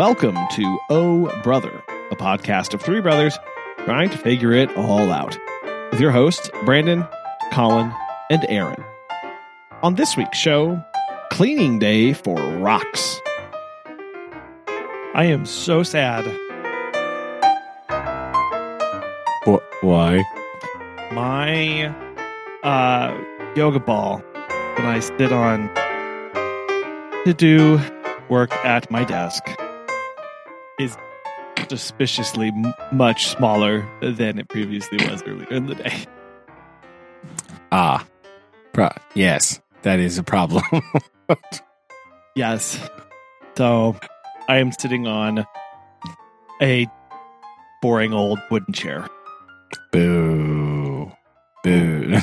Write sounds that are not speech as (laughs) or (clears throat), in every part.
welcome to Oh Brother, a podcast of three brothers trying to figure it all out. With your hosts, Brandon, Colin, and Aaron. On this week's show, cleaning day for rocks. I am so sad. Wh- why? My uh, yoga ball that I sit on to do work at my desk is suspiciously m- much smaller than it previously was earlier in the day. (laughs) Ah, pro- yes, that is a problem. (laughs) Yes. So I am sitting on a boring old wooden chair. Boo. Boo.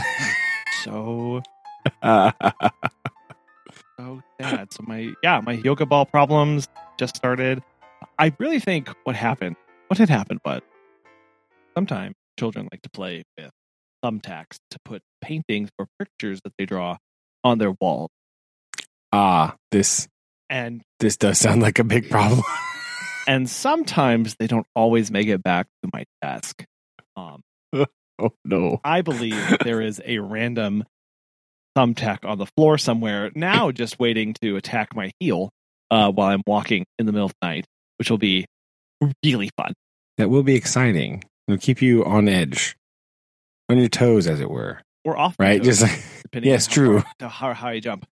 So (laughs) so sad. So my yeah, my yoga ball problems just started. I really think what happened, what had happened was sometimes children like to play with thumbtacks to put paintings or pictures that they draw on their wall. ah, this And this does sound like a big problem. (laughs) and sometimes they don't always make it back to my desk. Um, (laughs) oh no. I believe there is a random thumbtack on the floor somewhere now, just waiting to attack my heel uh, while I'm walking in the middle of the night, which will be really fun. That will be exciting. It'll keep you on edge, on your toes, as it were. Or off, Right? toes, Just like, (laughs) depending yes, true. far- how high I jump.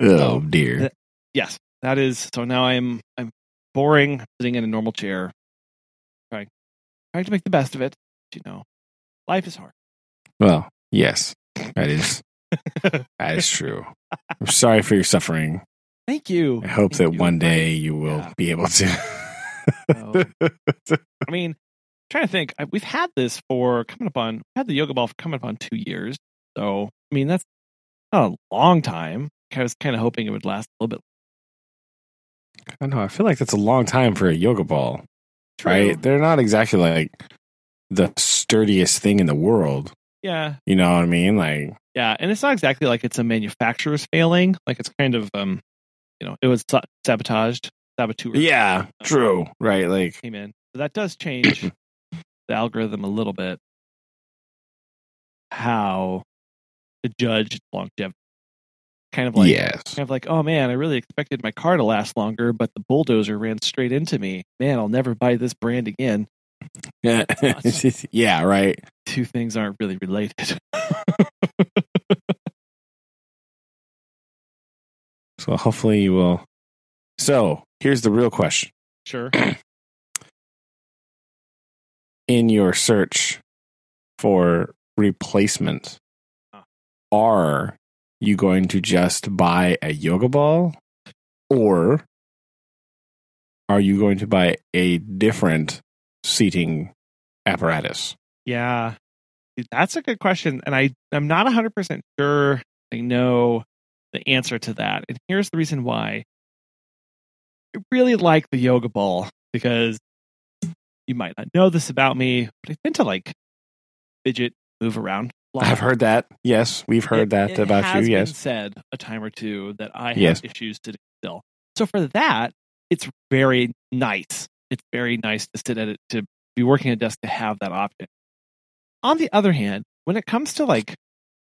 oh dear. Yes, that is. So now I'm I'm boring, sitting in a normal chair, trying trying to make the best of it. You know, life is hard. Well, yes, that is (laughs) that is true. I'm sorry for your suffering. Thank you. I hope Thank that you. one day you will Yeah. be able to. Oh. (laughs) I mean, trying to think, I, we've had this for coming up on, had the yoga ball for coming up on two years. So, I mean, that's not a long time. I was kind of hoping it would last a little bit. I don't know. I feel like that's a long time for a yoga ball, True. right? They're not exactly like the sturdiest thing in the world. Yeah. You know what I mean? Like, Yeah. And it's not exactly like it's a manufacturer's failing. Like it's kind of, um, you know, it was sabotaged, saboteur. yeah, true, right? Like, Came in. So that does change (clears throat) the algorithm a little bit. How to judge longevity. Kind of like, yes, kind of like, oh man, I really expected my car to last longer, but the bulldozer ran straight into me. Man, I'll never buy this brand again. (laughs) yeah, (laughs) yeah, right. Two things aren't really related. (laughs) So hopefully you will. So here's the real question: sure. (clears throat) in your search for replacement, Ah. are you going to just buy a yoga ball or are you going to buy a different seating apparatus? Yeah. That's a good question. And I, I'm not 100% sure I know the answer to that. And here's the reason why. I really like the yoga ball because you might not know this about me, but I tend to like fidget, move around. I've heard that. Yes, we've heard It- that it about you. Yes. said a time or two that I have Yes. issues sitting still. So for that, it's very nice. It's very nice to sit at it to be working at a desk to have that option. On the other hand, when it comes to like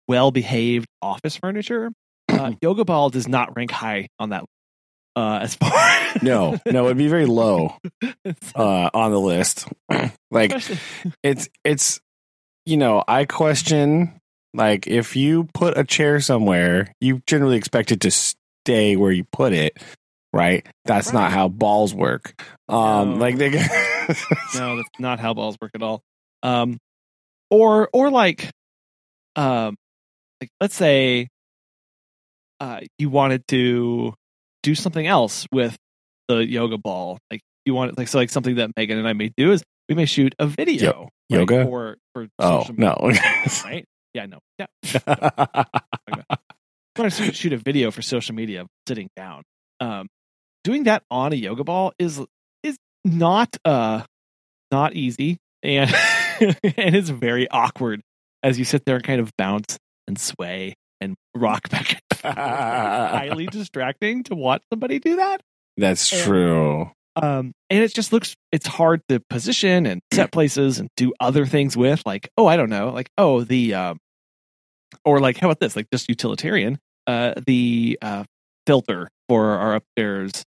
well-behaved office furniture, uh, (clears throat) Yoga Ball does not rank high on that. Uh, as far (laughs) No, no, it'd be very low (laughs) uh, on the list. (clears throat) like it's it's you know i question like if you put a chair somewhere you generally expect it to stay where you put it right that's Right. not how balls work um No. like they no, (laughs) that's not how balls work at all. Um, or or like, um, like let's say, uh, you wanted to do something else with the yoga ball. Like you want like so like something that Megan and I may do is we may shoot a video right, yoga? for for oh social no. (laughs) right? Yeah no. Yeah. (laughs) Want to shoot, shoot a video for social media sitting down. Um, doing that on a yoga ball is is not uh not easy and (laughs) and it's very awkward as you sit there and kind of bounce and sway and rock back and highly distracting to watch somebody do that. That's And- true. Um, and it just looks it's hard to position and set places and do other things with. Like, oh, I don't know, like oh the um, or like how about this? Like just utilitarian. Uh, the uh, filter for our upstairs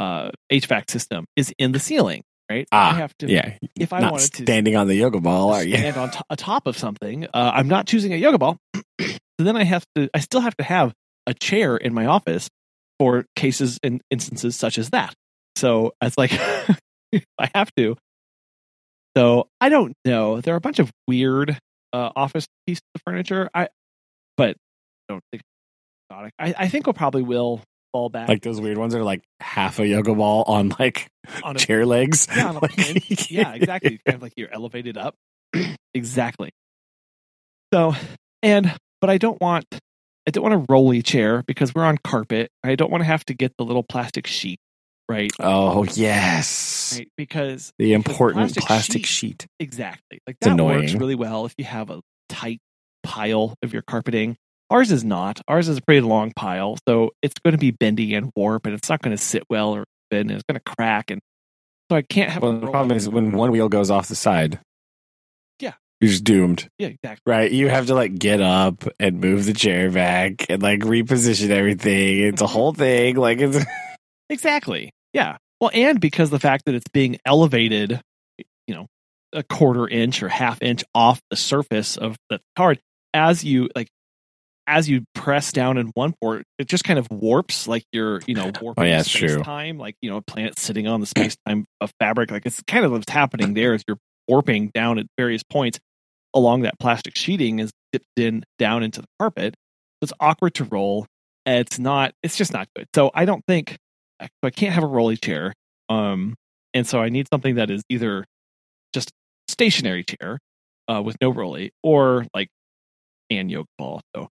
uh HVAC system is in the ceiling, right? Ah, I have to Yeah. if I Not wanted to standing on the yoga ball, are you? stand on to- atop of something. Uh, I'm not choosing a yoga ball. so (clears throat) then I have to. I still have to have a chair in my office for cases and instances such as that. So it's like (laughs) I have to. So I don't know. There are a bunch of weird uh, office pieces of furniture. I, but I don't think. I, I think we'll probably will fall back Like those weird ones are like half a yoga ball on like on a chair legs. Yeah, on a (laughs) Like- yeah, (laughs) exactly. Kind of like you're elevated up. (clears throat) exactly. So, and but I don't want I don't want a rolly chair because we're on carpet. I don't want to have to get the little plastic sheet, right? Oh yes. Right, because The because important plastic plastic sheet- sheet. exactly like It's that works annoying. really well if you have a tight pile of your carpeting. Ours is not. Ours is a pretty long pile, so it's going to be bendy and warp, and it's not going to sit well or bend. And it's going to crack, and so I can't have. a Well, the problem is when one wheel goes off the side. You're just doomed. yeah, exactly. Right. You have to like get up and move the chair back and like reposition everything. It's a mm-hmm. whole thing. Like it's (laughs) Exactly. Yeah. Well, and because the fact that it's being elevated, you know, a quarter inch or half inch off the surface of the card, as you like, as you press down in one port, it just kind of warps like you're, you know, (laughs) oh, warping Oh, yeah, space true. time, like you know, a planet sitting on the space time of fabric. Like it's kind of what's happening there is you're warping down at various points along that plastic sheeting is dipped in down into the carpet. So it's awkward to roll. It's not. It's just not good. So I don't think so I can't have a rolly chair. Um, and so I need something that is either just stationary chair uh, with no rolly or like and yoke ball. So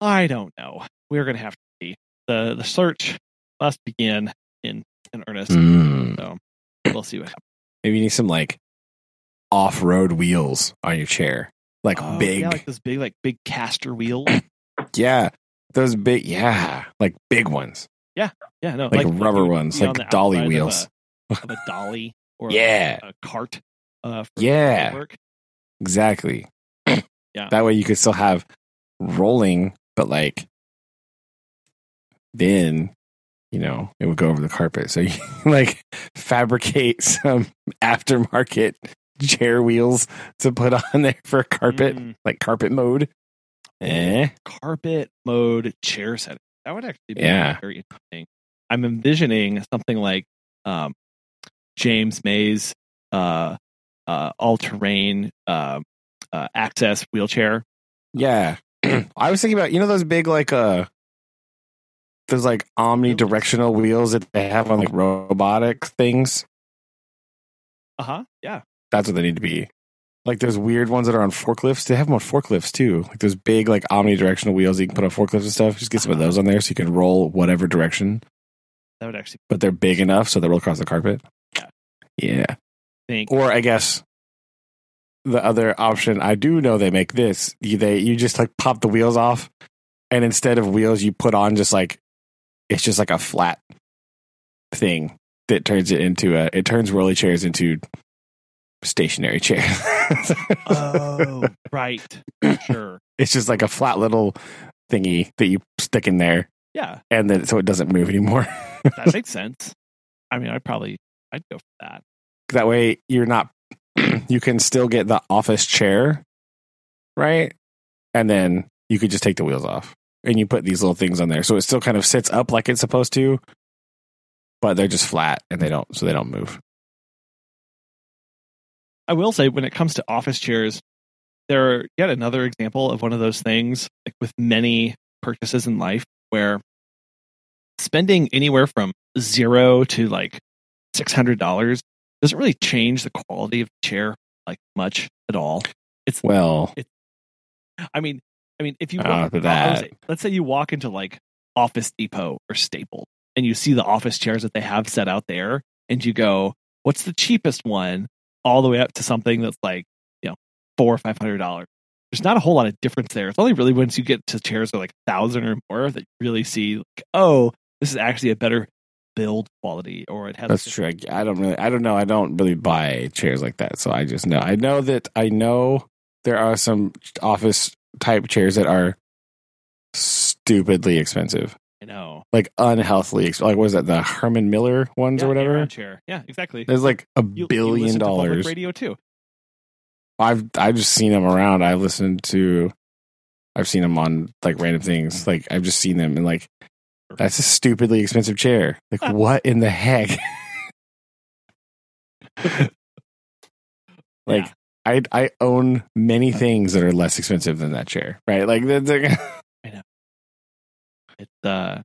I don't know. We're gonna have to see. the The search must begin in in earnest. Mm. So we'll see what happens. maybe you need some like off road wheels on your chair. Like Oh, big. yeah, like those big, like big caster wheels. (clears throat) yeah. Those big yeah. Like big ones. Yeah, yeah, no, Like rubber you ones, like on dolly outside of wheels. a, of a dolly (laughs) or a- Yeah. a, cart. Uh, for Yeah. work. Exactly. (clears throat) Yeah. That way you could still have rolling, but like then, you know, it would go over the carpet. So you (laughs) like fabricate (laughs) some aftermarket (laughs) chair wheels to put on there for carpet, Mm. like carpet mode. Eh. carpet mode chair setting. That would actually be Yeah. very interesting. I'm envisioning something like um, James May's uh, uh, all terrain uh, uh, access wheelchair. Yeah. (clears throat) I was thinking about, you know, those big, like, uh, those like omnidirectional wheels that they have on like robotic things. Uh huh. Yeah. That's what they need to be. Like those weird ones that are on forklifts. They have them on forklifts too. Like those big, like omnidirectional wheels that you can put on forklifts and stuff. Just get some of those on there so you can roll whatever direction, That would actually but they're big enough so they roll across the carpet. Yeah. Yeah. think. Or I guess the other option, I do know they make this. You, they you just like pop the wheels off, and instead of wheels, you put on just like it's just like a flat thing that turns it into a. It turns rolly chairs into stationary chair. (laughs) oh, right. Sure. it's just like a flat little thingy that you stick in there, Yeah. and then so it doesn't move anymore. (laughs) That makes sense. I mean, I'd probably I'd go for that. that way you're not (clears throat) you can still get the office chair right and then you could just take the wheels off and you put these little things on there so it still kind of sits up like it's supposed to but they're just flat and they don't so they don't move I will say when it comes to office chairs, they're yet another example of one of those things like with many purchases in life where spending anywhere from zero to like six hundred dollars doesn't really change the quality of the chair like much at all. It's well I mean I mean if you Oh, walk, but I would that- say- let's say you walk into like Office Depot or Staples and you see the office chairs that they have set out there and you go, what's the cheapest one? All the way up to something that's like, you know, four or five hundred dollars. there's not a whole lot of difference there. It's only really once you get to chairs that are like a thousand or more that you really see like, oh, this is actually a better build quality, or it has. That's true. I, don't really. I don't know. I don't really buy chairs like that. So I just know. I know that I know there are some office type chairs that are stupidly expensive, know. like unhealthily. Like what is that? The Herman Miller ones Yeah, or whatever. Chair. Yeah, exactly. There's like a You- you billion to dollars. radio too. I've I've just seen them around. I've listened to, I've seen them on like random things. Mm-hmm. Like I've just seen them and like that's a stupidly expensive chair. Like what in the heck? (laughs) like Yeah. I I own many things that are less expensive than that chair. Right? Like that's like, It's uh,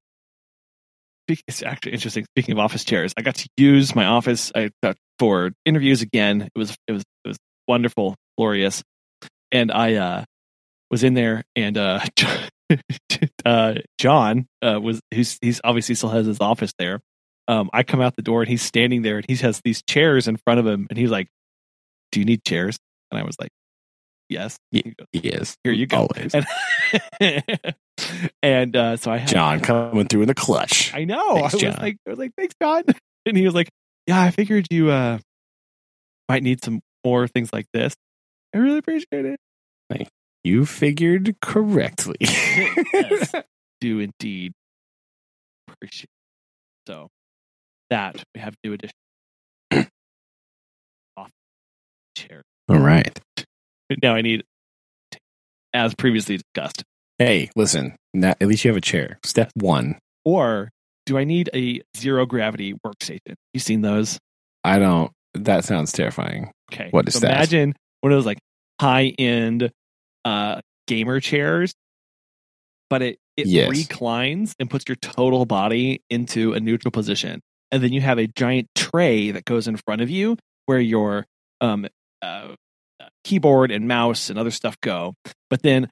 it's actually interesting. Speaking of office chairs, I got to use my office I, for interviews again. It was it was it was wonderful, glorious, and I uh was in there, and uh, (laughs) uh John uh was who's he's obviously still has his office there. Um, I come out the door and he's standing there, and he has these chairs in front of him, and he's like, "Do you need chairs?" And I was like, "Yes." Goes, yes. Here you go. Always. And, (laughs) and uh, so I had John coming through in the clutch. I know. Thanks, I was John. like, I was like, thanks, John. (laughs) And he was like, Yeah, I figured you uh might need some more things like this. I really appreciate it. You figured correctly. (laughs) Yes. (laughs) Do indeed appreciate. It. So that we have new edition. (coughs) Off chair. All right. Now I need, as previously discussed, Hey, listen. Now, at least you have a chair. Step one. or do I need a zero gravity workstation? You seen those? I don't. That sounds terrifying. Okay. What is so that? Imagine one of those like high end uh gamer chairs, but it it Yes. reclines and puts your total body into a neutral position. And then you have a giant tray that goes in front of you where your um uh, uh, keyboard and mouse and other stuff go. But then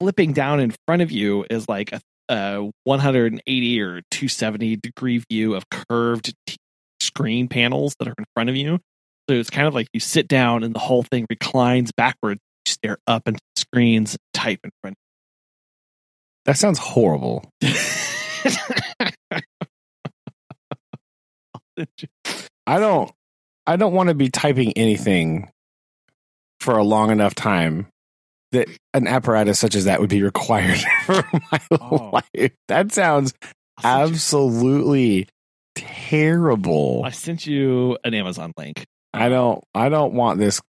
flipping down in front of you is like a, a 180 or 270 degree view of curved t- screen panels that are in front of you. So it's kind of like you sit down and the whole thing reclines backwards, you stare up into the screens, type in front. That sounds horrible. (laughs) I don't. I don't want to be typing anything for a long enough time that an apparatus such as that would be required (laughs) for my Oh. life. That sounds absolutely terrible. I sent you an Amazon link. I don't. I don't want this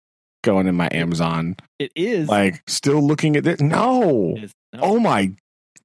going in my Amazon. It is Like, still looking at this. No. no. Oh my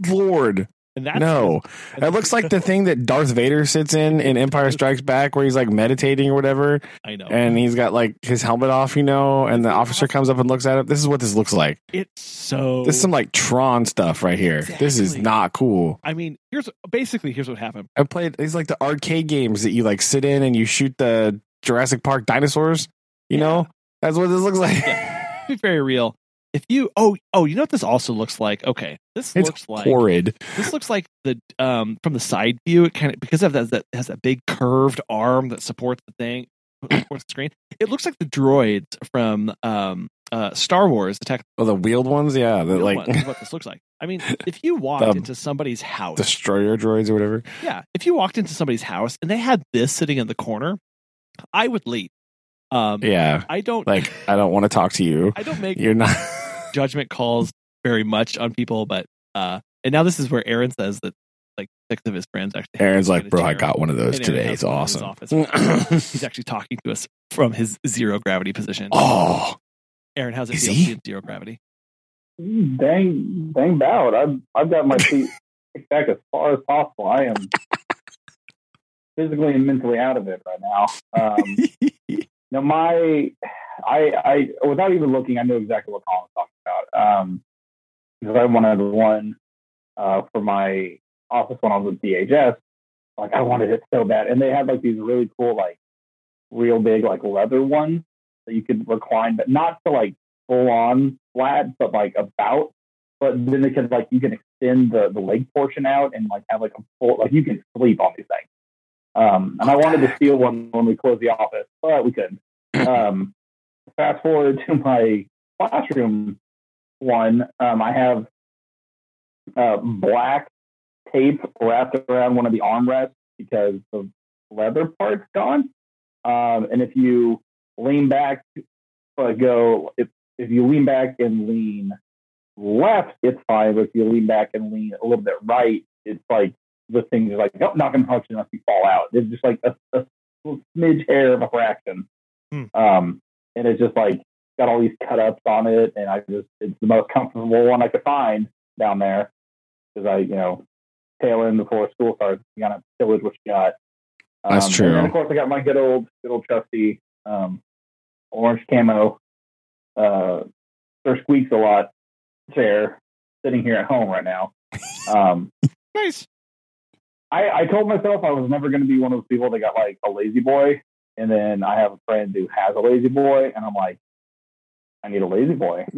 lord. No. It looks like the thing that Darth Vader sits in in Empire Strikes Back, where he's like meditating or whatever, (laughs) I know. and he's got like his helmet off, you know, and the officer comes up and looks at him. This is what this looks like. it's so. This is some like Tron stuff right here. This is not cool. I mean, here's basically here's what happened. I played these like the arcade games that you like sit in and you shoot the Jurassic Park dinosaurs. You Yeah. know, that's what this looks like. Yeah. Be (laughs) very real. If you oh oh you know what this also looks like? Okay, this It's looks like horrid. this looks like the um from the side view. It kind of because of that that has that big curved arm that supports the thing supports the screen. It looks like the droids from um uh Star Wars Attack Well, the wheeled ones, yeah, the like one is what this looks like. I mean, if you (laughs) walked The- into somebody's house, destroyer droids or whatever. yeah, if you walked into somebody's house and they had this sitting in the corner, I would leave. Um, Yeah, I don't like (laughs) I don't want to talk to you. I don't make You're not. Judgment calls very much on people, but uh, and now this is where Aaron says that like six of his friends actually. Aaron's like, bro, I got one of those today. It's one in his awesome. office. (laughs) He's actually talking to us from his zero gravity position. oh, Aaron, how's it Is feel he? to in zero gravity? Dang, dang bout. I've I've got my (laughs) feet back as far as possible. I am physically and mentally out of it right now. Um, (laughs) now my, I, I without even looking, I knew exactly what Colin's talking about. Um, because I wanted one uh, for my office when I was with DHS. Like I wanted it so bad, and they had like these really cool, like real big, like leather ones that you could recline, but not to like full on flat, but like about. But then they could like you can extend the the leg portion out and like have like a full like you can sleep on these things. Um, and I wanted to steal one when we closed the office, but we couldn't. (clears throat) Um, fast forward to my classroom one. Um, I have uh, black tape wrapped around one of the armrests because the leather part's gone. Um, and if you lean back, uh, go if if you lean back and lean left, it's fine. But if you lean back and lean a little bit right, it's like the thing is like, oh, not going to function unless you fall out. It's just like a, a smidge hair of a fraction. Hmm. Um, and it's just like got all these cut ups on it, and I just it's the most comfortable one I could find down there because I you know tail end before school starts, you gotta pillage what you got. Um, That's And true. then of course I got my good old good old trusty um, orange camo uh, Sir Squeaks a lot chair sitting here at home right now. Um, (laughs) Nice. I, I told myself I was never going to be one of those people that got like a La-Z-Boy, and then I have a friend who has a La-Z-Boy, and I'm like, I need a La-Z-Boy. (laughs)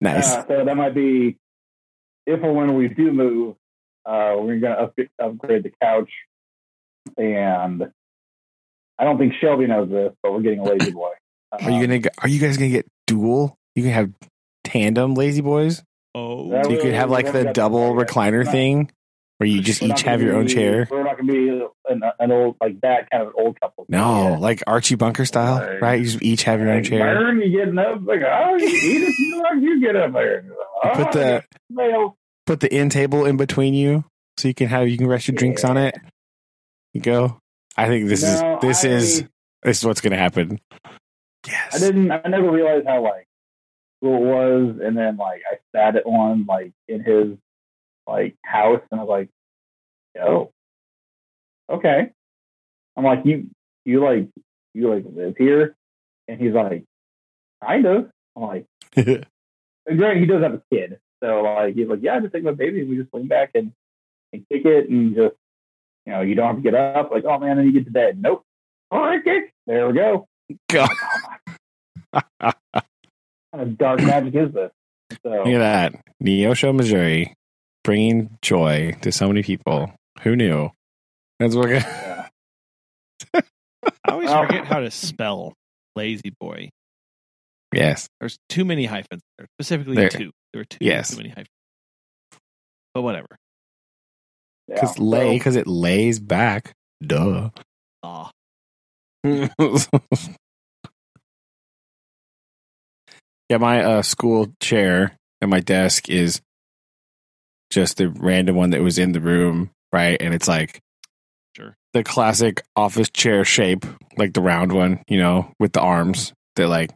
nice. Uh, so that might be if or when we do move, uh, we're going to up, upgrade the couch, and I don't think Shelby knows this, but we're getting a lazy (laughs) boy. are you gonna? Are you guys gonna get dual? You can have tandem La-Z-Boys. Oh, So you we- could have like the double recliner thing, where you just we're each have your own be- chair. We're not going to be an, an old like that kind of an old couple. No, Yeah. like Archie Bunker style, Right. right? You just each have your own Like, chair. Byron, you getting up? Like, oh, you eat it. (laughs) You know, you get up there. You put Oh, the ah, well, put the end table in between you, so you can have you can rest your drinks on it. You go. I think this no, is this I, is this is what's gonna happen. Yes, I didn't. I never realized how like cool it was, and then like I sat at one like in his like house, and I was like, "Yo, okay." I'm like, "You, you like, you like live here?" And he's like, "Kind of." I'm like, (laughs) granted, he does have a kid, so like he's like, "Yeah, I just take my baby, and we just lean back and and kick it, and just you know, you don't have to get up." Like, oh man, then you get to bed. Nope. Oh, All right, kick. There we go. Go. What oh (laughs) kind of dark magic is this? So Look at that. Neosho, Missouri, bringing joy to so many people. Who knew? That's what. yeah. (laughs) I always forget how to spell La-Z-Boy. yes. There's too many hyphens there. Specifically There- two. There were two yes. too many hyphens. But whatever. yeah. Because lay, because it lays back. Duh. Ah, (laughs) yeah, my uh, school chair at my desk is just the random one that was in the room, right? And it's like Sure. the classic office chair shape, like the round one, you know, with the arms that like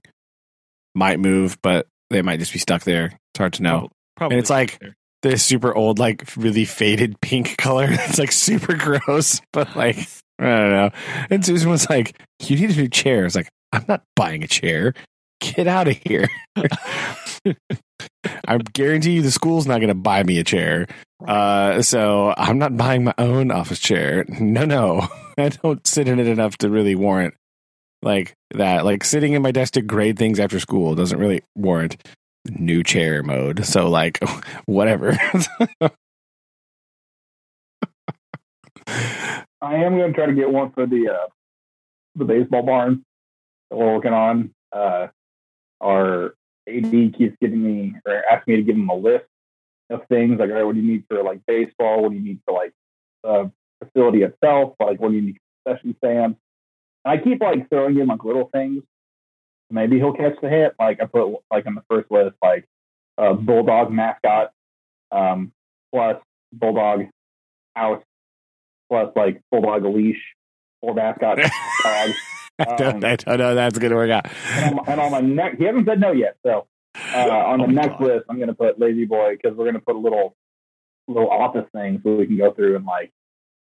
might move, but they might just be stuck there. It's hard to know. prob- probably. And it's like- there. This super old, like really faded pink (laughs) color. It's like super gross, (laughs) but like I don't know. And Susan was like, "You need a new chair." I was like, "I'm not buying a chair. Get out of here." (laughs) I guarantee you, the school's not going to buy me a chair. Uh, so I'm not buying my own office chair. No, no, (laughs) I don't sit in it enough to really warrant like that. Like sitting in my desk to grade things after school doesn't really warrant new chair mode. So like, (laughs) whatever. I am going to try to get one for the uh, the baseball barn that we're working on. Uh, our AD keeps giving me or asking me to give him a list of things like, all right, what do you need for like baseball? What do you need for like the facility itself? Like, what do you need for concession stand? And I keep like throwing in like little things. Maybe he'll catch the hit. Like I put like on the first list, like uh, bulldog mascot, um, plus bulldog house, plus like bulldog leash, or mascot. (laughs) (laughs) I don't, I don't know. That's going to work out. And on, and on my next, he hasn't said no yet. So uh, on the Oh next God. list, I'm going to put La-Z-Boy because we're going to put a little little office thing so we can go through and like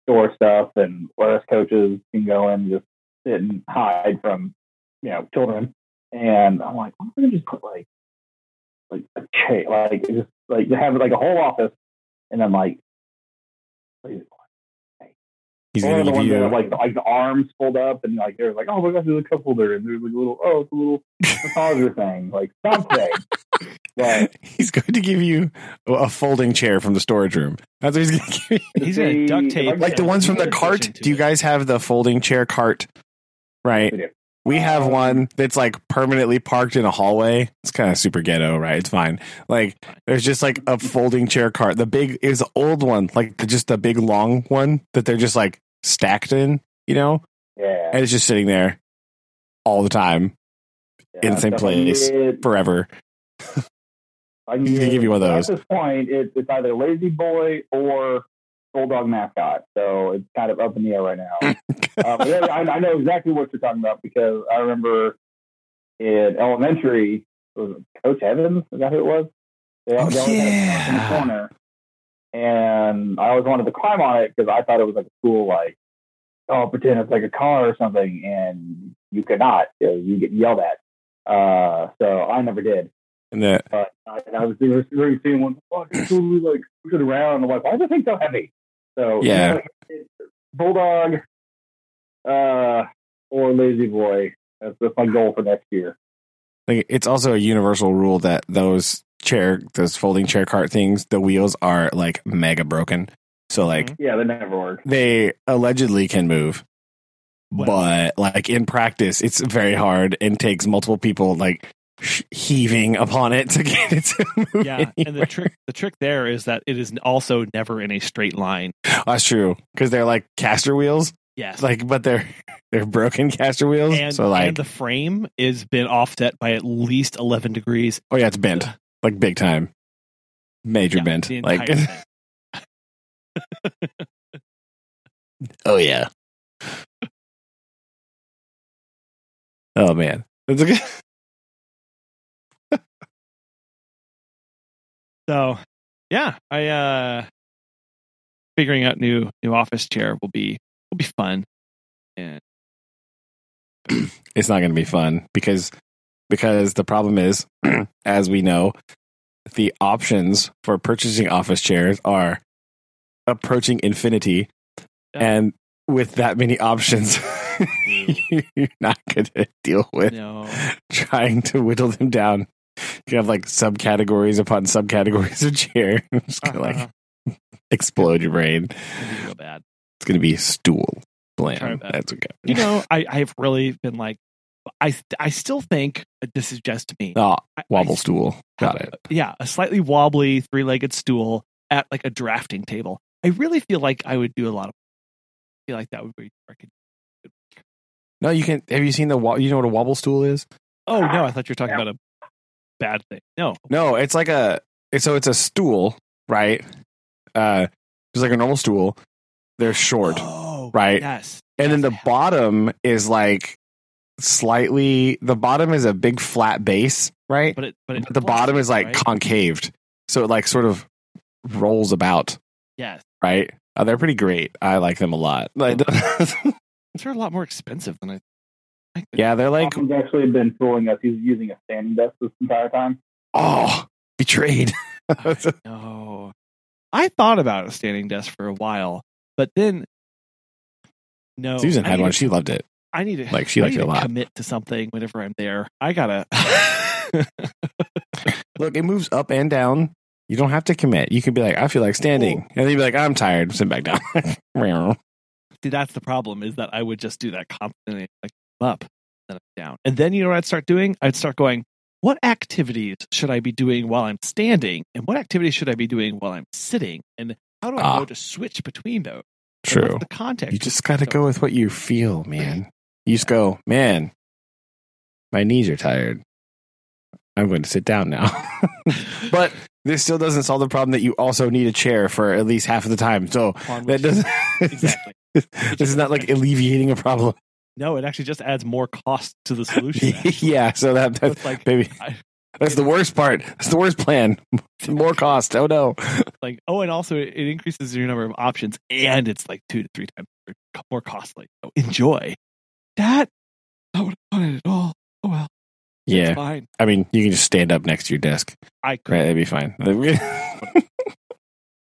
store stuff and where us coaches can go and just sit and hide from you know children. And I'm like, I'm going to just put like like a chair, like just like have like a whole office, and then like. La-Z-Boy. He's Or going the to give ones that like the, like the arms fold up and like they're like oh my gosh there's a cup holder and there's like a little oh it's a little massager thing like something. (laughs) But He's going to give you a folding chair from the storage room. That's what he's going to give you. He's gonna (laughs) duct tape Like the ones from the cart. Do you guys have the folding chair cart? Right. We have Um, one that's like permanently parked in a hallway. It's kind of super ghetto, right? It's fine. Like there's just like a folding chair cart. The big is the old one, like just the big long one that they're just like stacked in, you know, Yeah. and it's just sitting there all the time in the same so if I (laughs) can place get- forever. I can can give you one of those. At this point, it's, it's either La-Z-Boy or Bulldog mascot. So it's kind of up in the air right now. (laughs) uh, but yeah, I, I know exactly what you're talking about because I remember in elementary, was it Coach Evans? Is that who it was? They, Oh, they had in the yeah. corner. And I always wanted to climb on it because I thought it was like a cool, like, oh, pretend it's like a car or something. And you could not. You, know, you get yelled at. Uh, so I never did. And the But I, I was very seeing one, oh, totally like push it around. I'm like, why is the thing so heavy? So Yeah. Bulldog, uh, or La-Z-Boy. That's, that's my goal for next year. like it's also a universal rule that those chair those folding chair cart things, the wheels are like mega broken. So like Mhm. Yeah, they never work. they allegedly can move Well- but like in practice it's very hard and takes multiple people like heaving upon it to (laughs) get it to move Yeah, and the trick the trick there is that it is also never in a straight line. that's true because they're like caster wheels Yes. like but they're (laughs) they're broken caster wheels and, so like and the frame is been offset by at least 11 degrees. oh yeah it's bent like big time. Major Yeah, bent like (laughs) oh yeah. Oh man. That's a good So, yeah, I uh figuring out new new office chair will be will be fun. And it's not going to be fun because because the problem is (clears throat) as we know the options for purchasing office chairs are approaching infinity. Yeah. and with that many options (laughs) you're not going to deal with no, trying to whittle them down. You have like subcategories upon subcategories of chair. (laughs) It's going to uh-huh, like explode your brain. It'll be real bad. it's going to be a stool that. that's okay. You know, I I've really been like, I I still think this is just me. oh I- I wobble stool got it Yeah, a slightly wobbly three legged stool at like a drafting table. I really feel like I would do a lot of. I feel like that would be. No you can have you seen the you know what a wobble stool is Oh no, I thought you were talking about a bad thing. No, No, it's like a it's, so it's a stool, right? Uh just like a normal stool. They're short. Oh, right? Yes, and then the yes, I have- bottom is like slightly the bottom is a big flat base, right? but it but, But the bottom is like right? concaved. So it like sort of rolls about, yes. right? Oh, they're pretty great. I like them a lot. (laughs) Like, They're a lot more expensive than I. I think. yeah, they're like He's actually been fooling us. He's using a standing desk this entire time. oh, betrayed. (laughs) No, I thought about a standing desk for a while, but then no. Susan I had one. She loved it. I need to like, she I liked need it a lot. Commit to something whenever I'm there. I gotta. (laughs) Look, it moves up and down. You don't have to commit. You can be like, I feel like standing. And then you'd be like, I'm tired. Sit back down. (laughs) Meow. See, that's the problem is that I would just do that constantly, like up, then up, down, and then you know what I'd start doing? I'd start going, what activities should I be doing while I'm standing, and what activities should I be doing while I'm sitting, and how do I Ah. know to switch between those? True. the context? You just got to go with what you feel, man. You just go, man, my knees are tired. I'm going to sit down now. (laughs) but this still doesn't solve the problem that you also need a chair for at least half of the time. So that doesn't. (laughs) exactly. (laughs) this is not like alleviating a problem. No, it actually just adds more cost to the solution. yeah. So that, So that's it's like maybe I- That's the worst part. That's the worst plan. More cost. Oh no. like oh, and also it it increases your number of options, and it's like two to three times more costly. So enjoy that. I would have done it at all. Oh well, Yeah. fine. I mean, you can just stand up next to your desk. I could Right. That'd be fine. (laughs)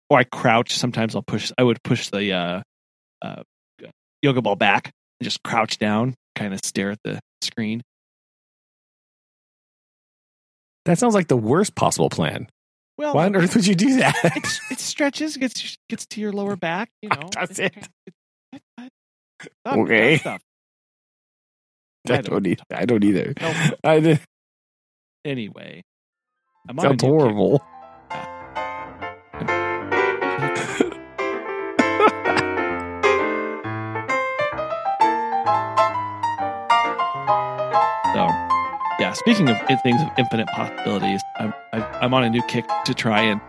or I crouch. Sometimes I'll push. I would push the uh, uh, yoga ball back and just crouch down, kind of stare at the screen. that sounds like the worst possible plan. Well, Why on earth would you do that? it stretches, gets gets to your lower back. You (laughs) know, That's it. kind of- it's- it's- it's- Okay. I, I don't don't, e- I don't either. Nope. (laughs) I did. Anyway, I'm on Sounds horrible. (laughs) So, yeah. Speaking of things of infinite possibilities, I'm I, I'm on a new kick to try and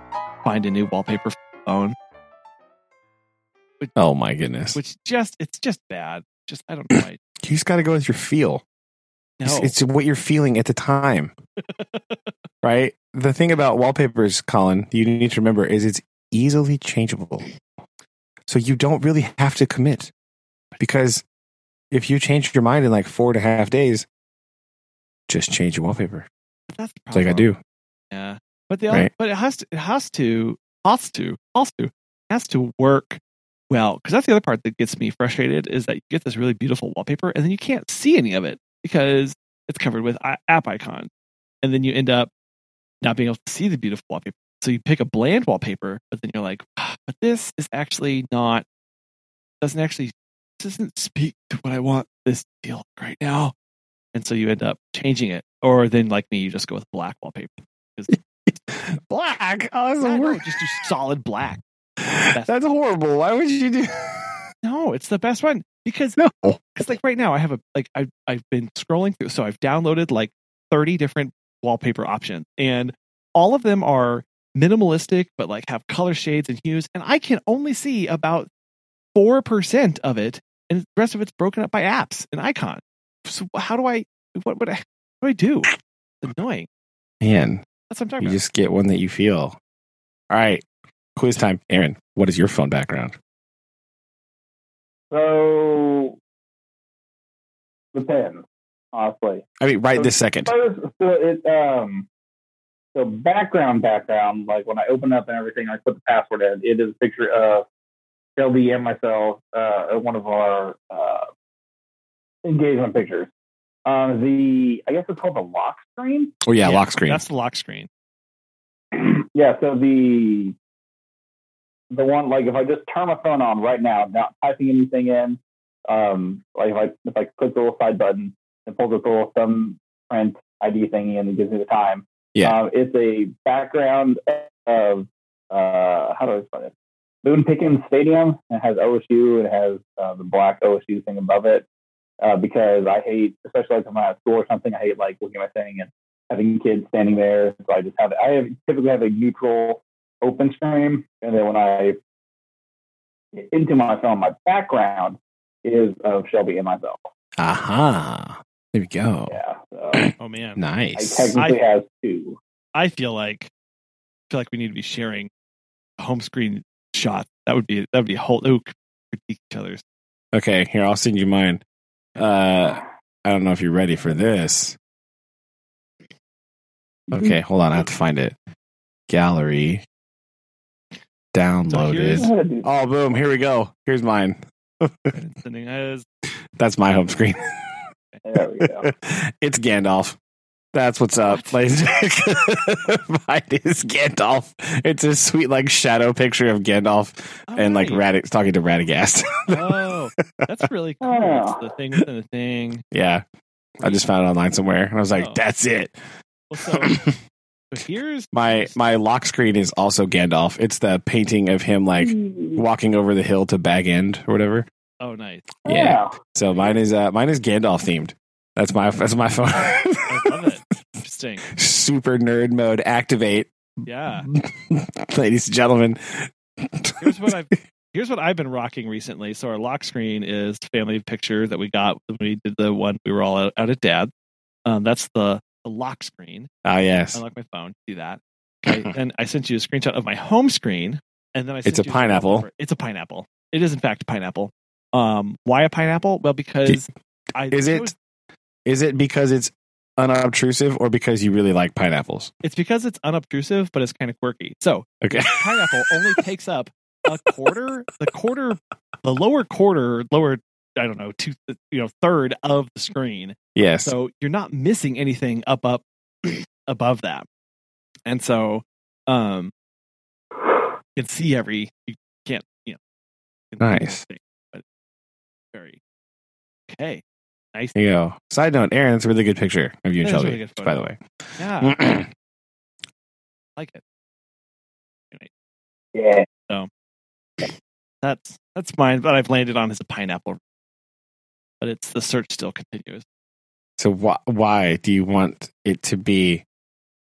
find a new wallpaper phone, Oh my goodness! which just it's just bad. Just I don't know. why. You just got to go with your feel. No, It's, it's what you're feeling at the time, (laughs) right? The thing about wallpapers, Colin, you need to remember is it's easily changeable. So you don't really have to commit because if you change your mind in like four and a half days, just change your wallpaper. that's like I do. Yeah, but the other, Right. but it has to it has to has to has to has to work well because that's the other part that gets me frustrated is that you get this really beautiful wallpaper and then you can't see any of it because it's covered with app icons, and then you end up not being able to see the beautiful wallpaper. So you pick a bland wallpaper, but then you're like, "Ah, but this is actually not doesn't actually doesn't speak to what I want this to feel like right now. And so you end up changing it, or then like me, you just go with black wallpaper. (laughs) Black. Oh, that's, Yeah, the no, worst. just do solid black. That's horrible. Why would you do? (laughs) No, it's the best one because No. it's like right now I have a like I've I've been scrolling through, so I've downloaded like thirty different wallpaper options, and all of them are minimalistic, but like have color shades and hues, and I can only see about four percent of it, and the rest of it's broken up by apps and icons. So how do I what what, what do I do? It's annoying. Man, That's what I'm talking you about. just get one that you feel. All right. Quiz time. Aaron, what is your phone background? So depends, honestly. I mean, right this second. First, so it um, so background, background. Like when I open up and everything, I put the password in. It is a picture of Shelby and myself uh, at one of our uh, engagement pictures. Um, the I guess it's called the lock screen. Oh, yeah, lock screen. That's the lock screen. (clears throat) yeah. So the the one like if I just turn my phone on right now, not typing anything in, um, like if I if I click the little side button and pulls up the little thumbprint ID thingy and it gives me the time. Yeah. Um, it's a background of uh, how do I explain it? Boone Pickens Stadium. It has OSU. It has uh, the black OSU thing above it. Uh, because I hate, especially like if I'm at school or something, I hate like looking at my thing and having kids standing there. So I just have I have typically have a neutral open screen, and then when I into my phone, my background is of Shelby and myself. Aha. There we go. Yeah, so (clears throat) Oh man, Nice. I technically have two. I feel like I feel like we need to be sharing a home screen shot. That would be that would be a whole critique each other's. Okay, here, I'll send you mine. Uh, I don't know if you're ready for this. Okay, hold on. I have to find it. Gallery. Downloaded. here's- oh, boom. Here we go. Here's mine. Sending us uh, (laughs) That's my home screen. There we go. (laughs) it's Gandalf. That's what's up, ladies. (laughs) Mine is Gandalf. It's a sweet, like, shadow picture of Gandalf Oh, and, like, nice. Rad- talking to Radagast. oh, that's really cool. Oh. The thing within the thing. yeah. I just found it online somewhere and I was like, Oh. that's it. Well, so, so here's my my lock screen is also Gandalf. It's the painting of him like walking over the hill to Bag End or whatever. oh nice. Yeah. So mine is uh mine is Gandalf themed. That's my that's my phone. I love it. Interesting. (laughs) Super nerd mode activate, Yeah. (laughs) ladies and gentlemen. Here's what I've (laughs) here's what I've been rocking recently. So our lock screen is family picture that we got when we did the one we were all out, out at dad. Um, that's the, the lock screen. Ah yes, Unlock my phone. Do that. Okay. (laughs) and I sent you a screenshot of my home screen, and then I sent It's a pineapple. wallpaper. It's a pineapple. It is in fact a pineapple. Um, why a pineapple? Well, because I is it chose- is it because it's unobtrusive or because you really like pineapples? It's because it's unobtrusive, but it's kind of quirky. So Okay. pineapple only takes up a quarter, the quarter, the lower quarter, lower, I don't know, two, you know, third of the screen. Yes. So you're not missing anything up, up, (clears throat) above that. And so, um, you can see every, you can't, you know, you Nice. everything, but very okay. Nice. There you go. Side note, Aaron, it's a really good picture of you and That is a Shelby, really by the way. Yeah, (clears throat) like it. Yeah. So that's that's mine, but I've landed on is a pineapple. But it's the search still continues. so wh- why do you want it to be?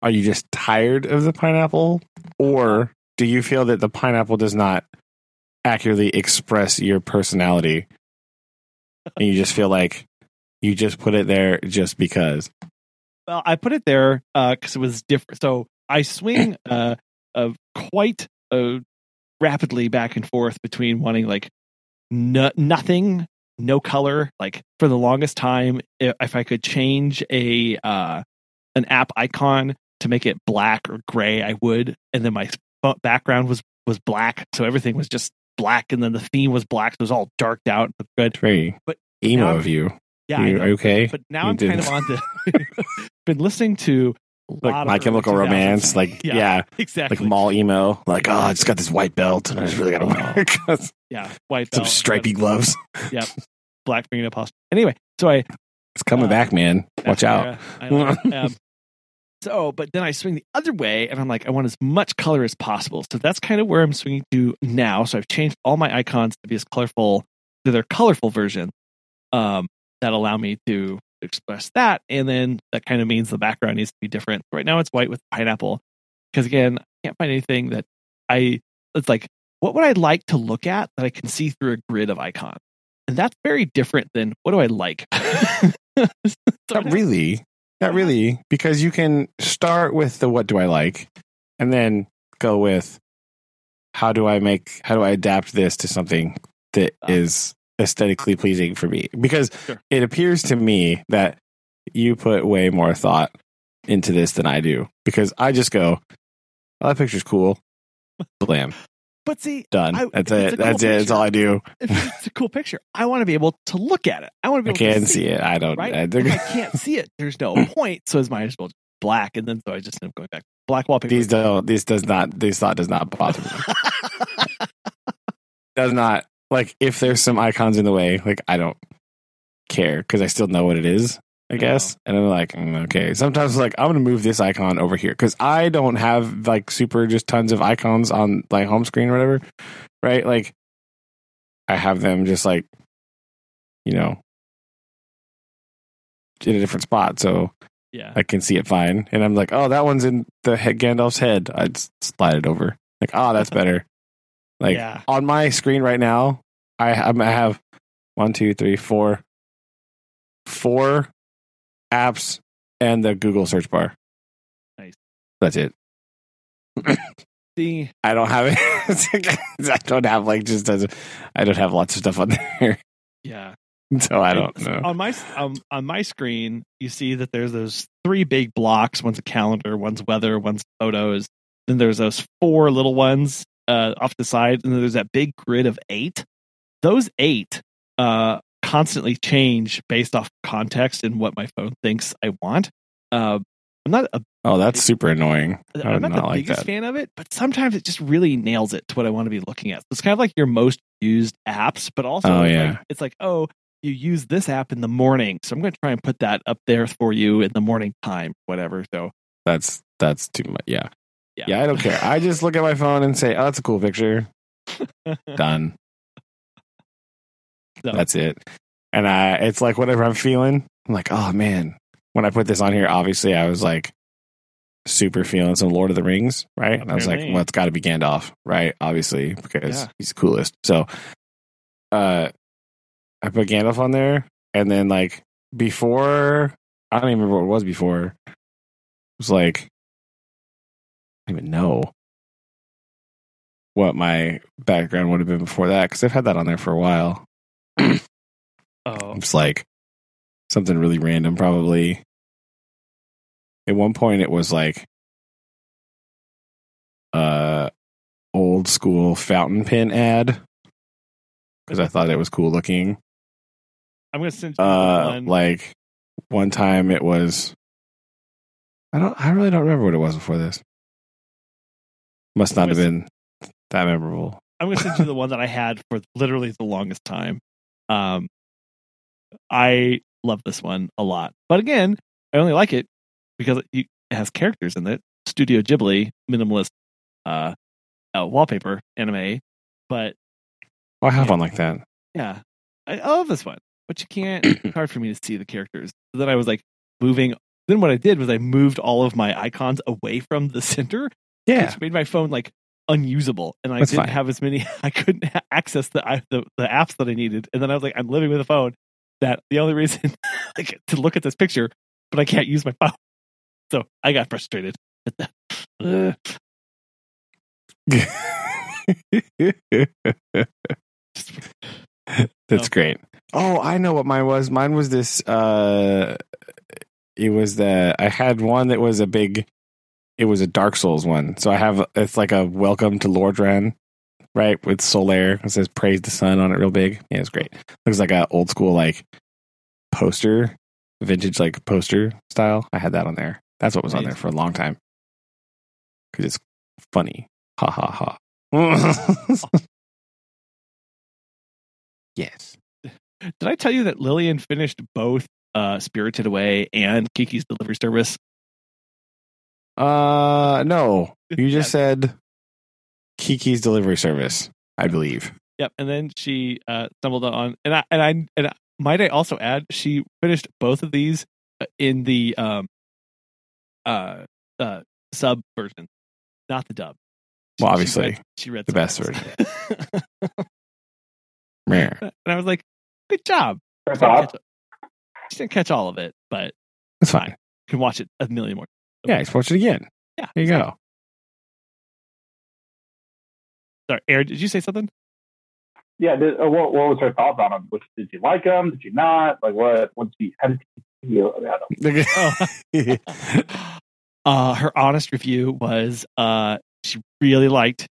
Are you just tired of the pineapple, or do you feel that the pineapple does not accurately express your personality, and you just feel like you just put it there just because? Well, I put it there because it was different. So I swing (clears throat) uh, uh, quite uh, rapidly back and forth between wanting like no- nothing, no color. Like for the longest time, if I could change a uh, an app icon to make it black or gray, I would. And then my background was was black, so everything was just black, and then the theme was black. So it was all darked out. Good. Very But emo of you. Yeah, you okay? but now You I'm kind didn't- of on the. (laughs) been listening to like My Chemical Romance, like (laughs) Yeah. yeah, exactly like mall emo. Like oh, I just got this white belt, and I just really got to wear (laughs) yeah white some belt, stripy gloves. (laughs) Yeah, black fingernail polish. Anyway, so I It's coming Uh, back, man. Watch out. I um, so, but then I swing the other way, and I'm like, I want as much color as possible. So that's kind of where I'm swinging to now. So I've changed all my icons to be as colorful to their colorful version um, that allow me to express that. And then that kind of means the background needs to be different. Right now, it's white with pineapple because again, I can't find anything that I. It's like, what would I like to look at that I can see through a grid of icons? And that's very different than what do I like. (laughs) Not really. Not really. Because you can start with the what do I like and then go with how do I make how do I adapt this to something that is Ah. Aesthetically pleasing for me? Because Sure. it appears to me that you put way more thought into this than I do. Because I just go, oh, that picture's cool. Blam. But see, Done. I- That's it. cool That's it. That's all I do. it's a cool picture, I want to be able to look at it. I want to be able I can to see it. I don't Right? I, I (laughs) can't see it, there's no (clears throat) point. So it's might as well black, and then so I just end up going back black wallpaper. these don't this does not this thought does not bother me. (laughs) does not like if there's some icons in the way like i don't care because i still know what it is i guess and i'm like mm, okay sometimes like i'm gonna move this icon over here because i don't have like super just tons of icons on like home screen or whatever right like i have them just like you know in a different spot so yeah, I can see it fine. And I'm like, oh, that one's in the head, Gandalf's head. I just slide it over. Like, oh, that's (laughs) better. Like yeah, on my screen right now, I, I'm- I have one, two, three, four, four apps and the Google search bar. Nice. That's it. the I don't have it. (laughs) I don't have like just as I don't have lots of stuff on there, yeah. (laughs) so I don't know. On my um, on my screen, you see that there's those three big blocks. One's a calendar, one's weather, one's photos. Then there's those four little ones uh, off the side, and then there's that big grid of eight. Those eight uh, constantly change based off context and what my phone thinks I want. Uh, I'm not a Oh, that's super annoying. I I'm not, not the like biggest that. fan of it, but sometimes it just really nails it to what I want to be looking at. So it's kind of like your most used apps, but also Oh, it's yeah. like, it's like, oh, you use this app in the morning, so I'm going to try and put that up there for you in the morning time, whatever. So That's that's too much. Yeah. Yeah, Yeah, I don't care. I just look at my phone and say, "Oh, that's a cool picture." (laughs) Done. That's it. And I, it's like whatever I'm feeling. I'm like, oh man. When I put this on here, obviously I was like super feeling some Lord of the Rings, right? And I was like, Apparently. well, it's got to be Gandalf, right? Obviously, because Yeah. he's the coolest. So, uh, I put Gandalf on there, and then like before, I don't even remember what it was before. It was like, even know what my background would have been before that because I've had that on there for a while. (clears throat) oh, It's like something really random, probably. At one point, it was like uh old school fountain pen ad because I thought it was cool looking. I'm going to send you Uh, one. like one time it was. I don't. I really don't remember what it was before this. Must not have been that memorable. I'm going to send you the (laughs) one that I had for literally the longest time. Um, I love this one a lot. But again, I only like it because it has characters in it. Studio Ghibli minimalist uh, uh wallpaper anime, but Oh, I have Yeah. one like that. yeah, I, I love this one. But you can't. (clears throat) it's hard for me to see the characters. So then I was like moving. Then what I did was I moved all of my icons away from the center, Yeah. which made my phone like unusable, and I That's didn't fine. have as many. (laughs) I couldn't ha- access the, the the apps that I needed, and then I was like, I'm living with a phone. That the only reason (laughs) like to look at this picture, but I can't use my phone. So I got frustrated. with Just- (laughs) That's Oh. great. Oh, I know what mine was. Mine was this uh it was the I had one that was a big it was a Dark Souls one. So I have it's like a welcome to Lordran, right? With Solaire. It says praise the sun on it real big. Yeah, it's great. Looks like a old school like poster, vintage like poster style. I had that on there. That's what was on there for a long time. Cuz it's funny. Ha ha ha. (laughs) yes. Did I tell you that Lillian finished both uh, Spirited Away and Kiki's Delivery Service? Uh, no. (laughs) You just said Kiki's delivery service, I believe. Yep. And then she uh, stumbled on, and I and I and I, might I also add, she finished both of these uh, in the um uh uh sub version, not the dub. Well, obviously, she read, she read the best subtitles. (laughs) Meh. and I was like, "Good job." First She didn't off, catch- she didn't catch all of it, but That's fine. you can watch it a million more. Yeah, just watch it again. Yeah. There you go. Sorry, Aaron, did you say something? yeah. Did, uh, what, what was her thoughts on them? Did you like them? Did you not? Like what? What did you? How did you feel about them? (laughs) Oh. (laughs) uh, her honest review was uh, she really liked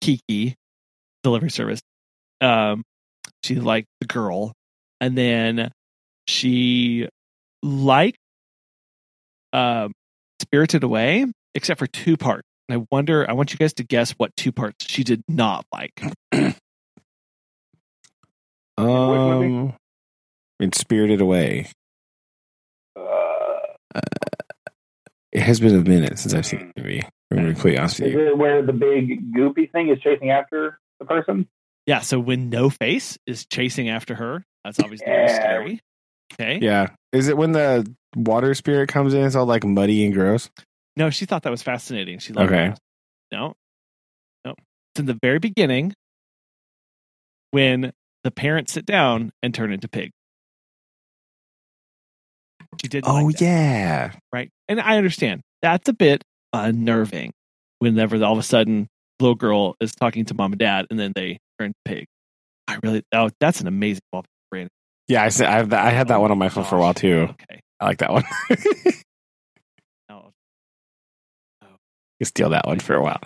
Kiki delivery service. Um, she liked the girl, and then she liked um, Spirited Away, except for two parts. And I wonder. I want you guys to guess what two parts she did not like. (clears throat) um, it's Spirited Away. Uh, It has been a minute since I've seen the movie. I'm going to be completely honest with is it where the big goopy thing is chasing after the person? Yeah. So when No Face is chasing after her, that's obviously Yeah. scary. Okay. Yeah. Is it when the water spirit comes in? It's all like muddy and gross. No, she thought that was fascinating. She loved Okay. No, no. It's in the very beginning when the parents sit down and turn into pig. She did. Oh, like yeah. right. And I understand that's a bit unnerving. Whenever all of a sudden little girl is talking to mom and dad, and then they turn to pig. I really. Oh, that's an amazing wallpaper. Brandon. Yeah, I, said- I, I had that oh one on my phone for a while too. Okay. I like that one. (laughs) Oh, you steal that one for a while.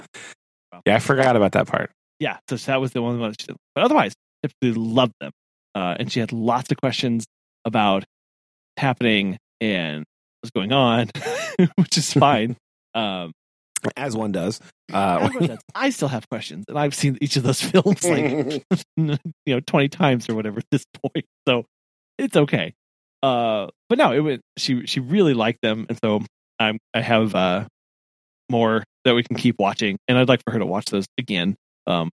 Yeah, I forgot about that part. yeah, so that was the one that she didn't. But otherwise, typically loved them. Uh, and she had lots of questions about what's happening and what's going on, (laughs) which is fine. (laughs) Um, As one does. Uh, wrote. I still have questions, and I've seen each of those films like you know twenty times or whatever at this point, so it's okay. Uh, but no, it went. She she really liked them, and so I'm I have uh more that we can keep watching, and I'd like for her to watch those again. Um,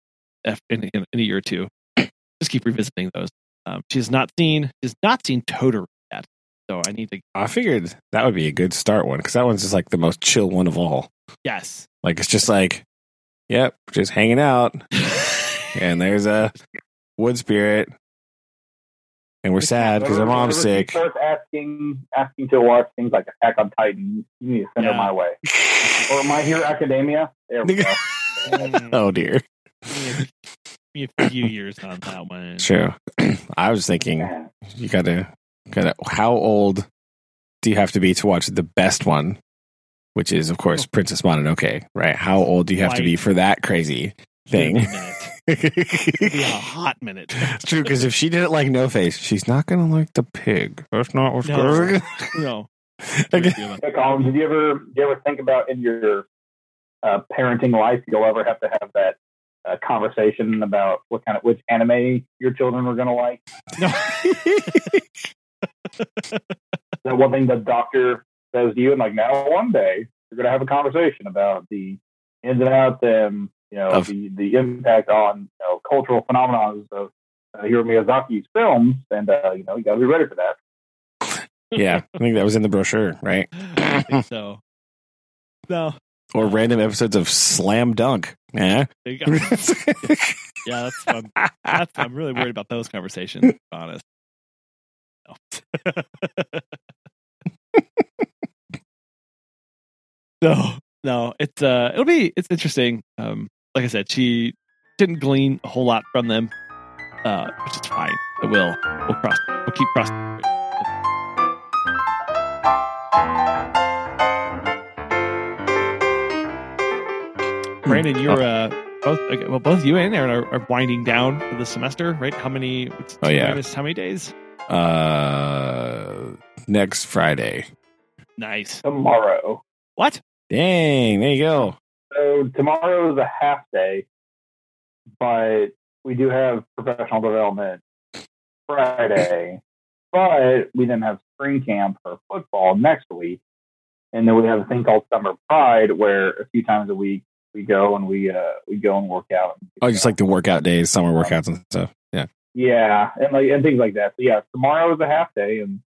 in, in, in a year or two, (clears throat) just keep revisiting those. Um, she has not seen she has not seen Totoro yet, so I need to I figured that would be a good start one because that one's just like the most chill one of all. yes. Like it's just like, yep, just hanging out, (laughs) and there's a wood spirit, and we're sad because our mom's Whenever she sick. starts asking asking to watch things like Attack on Titan, you need to send Yeah. her my way. Or My Hero (laughs) Academia. There we go. (laughs) Oh dear, give me a few years on that one. Sure. (clears throat) I was thinking Yeah. you gotta gotta. How old do you have to be to watch the best one? Which is, of course, oh. Princess Mononoke, right? How old do you have to be for that crazy Give me thing? A. It'd be a (laughs) hot minute. It's true because if she did it like No Face, she's not gonna like the pig. That's not what's No. going. (laughs) no. (laughs) Okay. Hey, Collin, did you ever did you ever think about in your uh, parenting life you'll ever have to have that uh, conversation about what kind of which anime your children are going to like? No. that one thing the doctor says to you, and like now one day you're going to have a conversation about the ins and outs and you know Of- the the impact on you know cultural phenomena of uh, Hayao Miyazaki's films, and uh, you know you got to be ready for that. Yeah, I think that was in the brochure, right? I think so. No, Or random episodes of Slam Dunk. Yeah. there you go. (laughs) Yeah, that's fun. That's I'm really worried about those conversations. To be honest. (laughs) No. no, no, it's uh, it'll be it's interesting. Um, like I said, she didn't glean a whole lot from them, uh, which is fine. It will. We'll cross. We'll keep crossing. Brandon, you're uh, both okay, well, both you and Aaron are, are winding down for the semester, right? How many? Oh, yeah. minus how many days? uh, next Friday. Nice. Tomorrow, What? Dang, there you go. So tomorrow is a half day, but we do have professional development Friday, but we then have spring camp for football next week, and then we have a thing called Summer Pride, where a few times a week we go and we uh we go and work out. Oh, just like the workout days, summer workouts and stuff. Yeah. yeah, and like and things like that. So yeah, tomorrow is a half day, and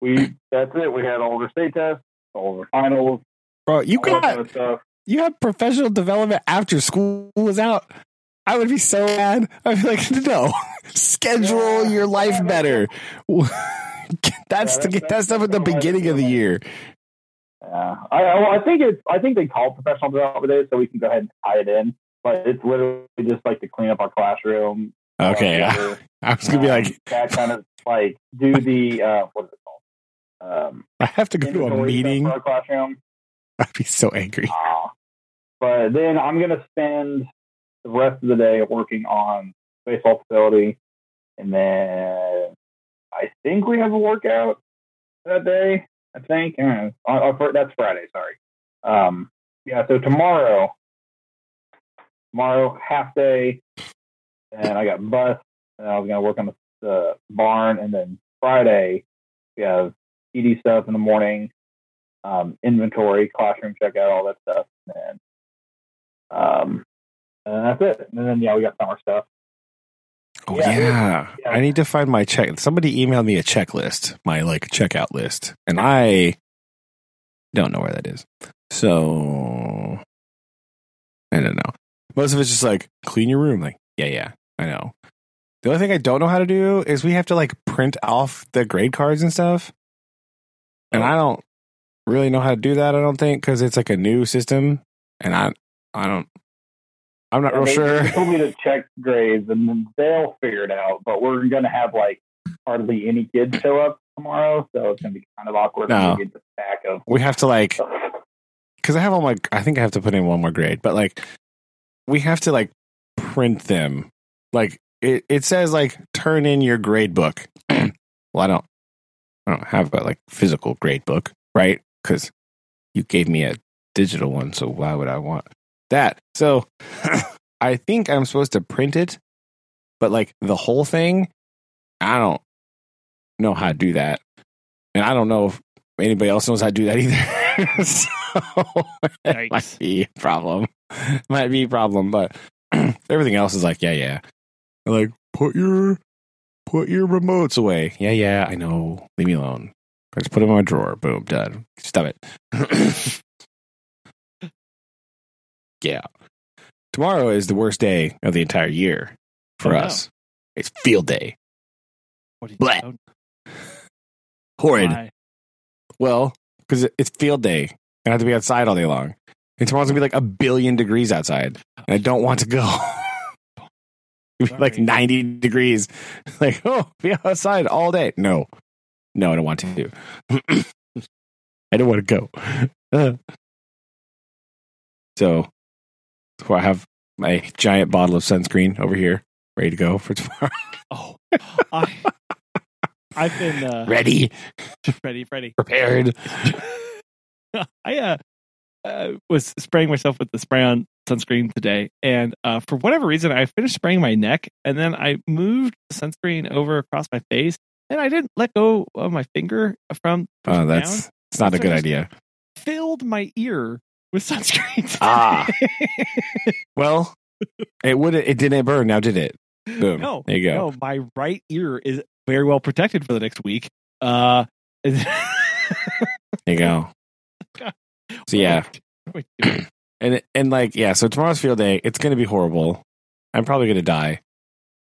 we that's it. We had all of our state tests, all of our finals, Bro, you all that kind got stuff. You have professional development after school was out. I would be so mad. I'd be like, (laughs) no, schedule Yeah. your life Yeah, better. that's (laughs) that's- to get that's- stuff at the that's beginning of the year. Yeah, I, well, I think it's. I think they call professional development day, so we can go ahead and tie it in. But it's literally just like to clean up our classroom. Okay, uh, yeah. (laughs) I was gonna be um, like, that kind of like do the uh, what is it called? Um, I have to go to a meeting. for our classroom. I'd be so angry. Uh, but then I'm gonna spend the rest of the day working on baseball facility, and then I think we have a workout that day. I think uh, uh, uh, that's Friday. Sorry. Um, yeah. So tomorrow, tomorrow half day, and I got bus, and I was gonna work on the, the barn, and then Friday we have PD stuff in the morning, um, inventory, classroom checkout, all that stuff, and um, and that's it. And then yeah, we got summer stuff. Oh Yeah, yeah. yeah. I need to find my check. Somebody emailed me a checklist, my like checkout list, and I don't know where that is. So I don't know. Most of it's just like clean your room. Like yeah, yeah, I know. The only thing I don't know how to do is we have to like print off the grade cards and stuff, and I don't really know how to do that. I don't think because it's like a new system, and I I don't. I'm not Yeah, real they, sure. They told me to (laughs) check grades, and then they'll figure it out. But we're gonna have like hardly any kids show up tomorrow, so it's gonna be kind of awkward. No. to get the stack of We have to like because I have all my. I think I have to put in one more grade, but like we have to like print them. Like it, it says like turn in your grade book. (clears throat) well, I don't. I don't have a like physical grade book, right? Because you gave me a digital one, so why would I want that? So (laughs) I think I'm supposed to print it, but like the whole thing, I don't know how to do that, and I don't know if anybody else knows how to do that either. (laughs) so (laughs) it might be a problem. might be a problem, but (clears throat) everything else is like, yeah, yeah. Like put your put your remotes away. Yeah, yeah, I know. Leave me alone. I just put them in my drawer. Boom, done. Stop it. (clears throat) yeah. Tomorrow is the worst day of the entire year for Oh, no. us. It's field day. What do you Bleh. oh, Horrid. why? Well, because it's field day. and I have to be outside all day long. And tomorrow's gonna be like a billion degrees outside. And I don't want to go. (laughs) Like 90 degrees. (laughs) Like, oh, be outside all day. No. No, I don't want to. (clears throat) I don't want to go. (laughs) So, so I have my giant bottle of sunscreen over here, ready to go for tomorrow. (laughs) Oh, I, I've been uh, ready, (laughs) ready, ready. prepared. (laughs) I uh, uh, was spraying myself with the spray on sunscreen today, and uh, for whatever reason, I finished spraying my neck, and then I moved the sunscreen over across my face, and I didn't let go of my finger from Oh, that's down. it's not a good idea. Filled my ear with sunscreen. (laughs) Ah. Well, it would it didn't burn. Now did it? Boom. No, there you go. no, my right ear is very well protected for the next week. Uh, (laughs) There you go. So yeah, Wait, wait, (clears throat) and and like yeah, so tomorrow's field day. It's going to be horrible. I'm probably going to die.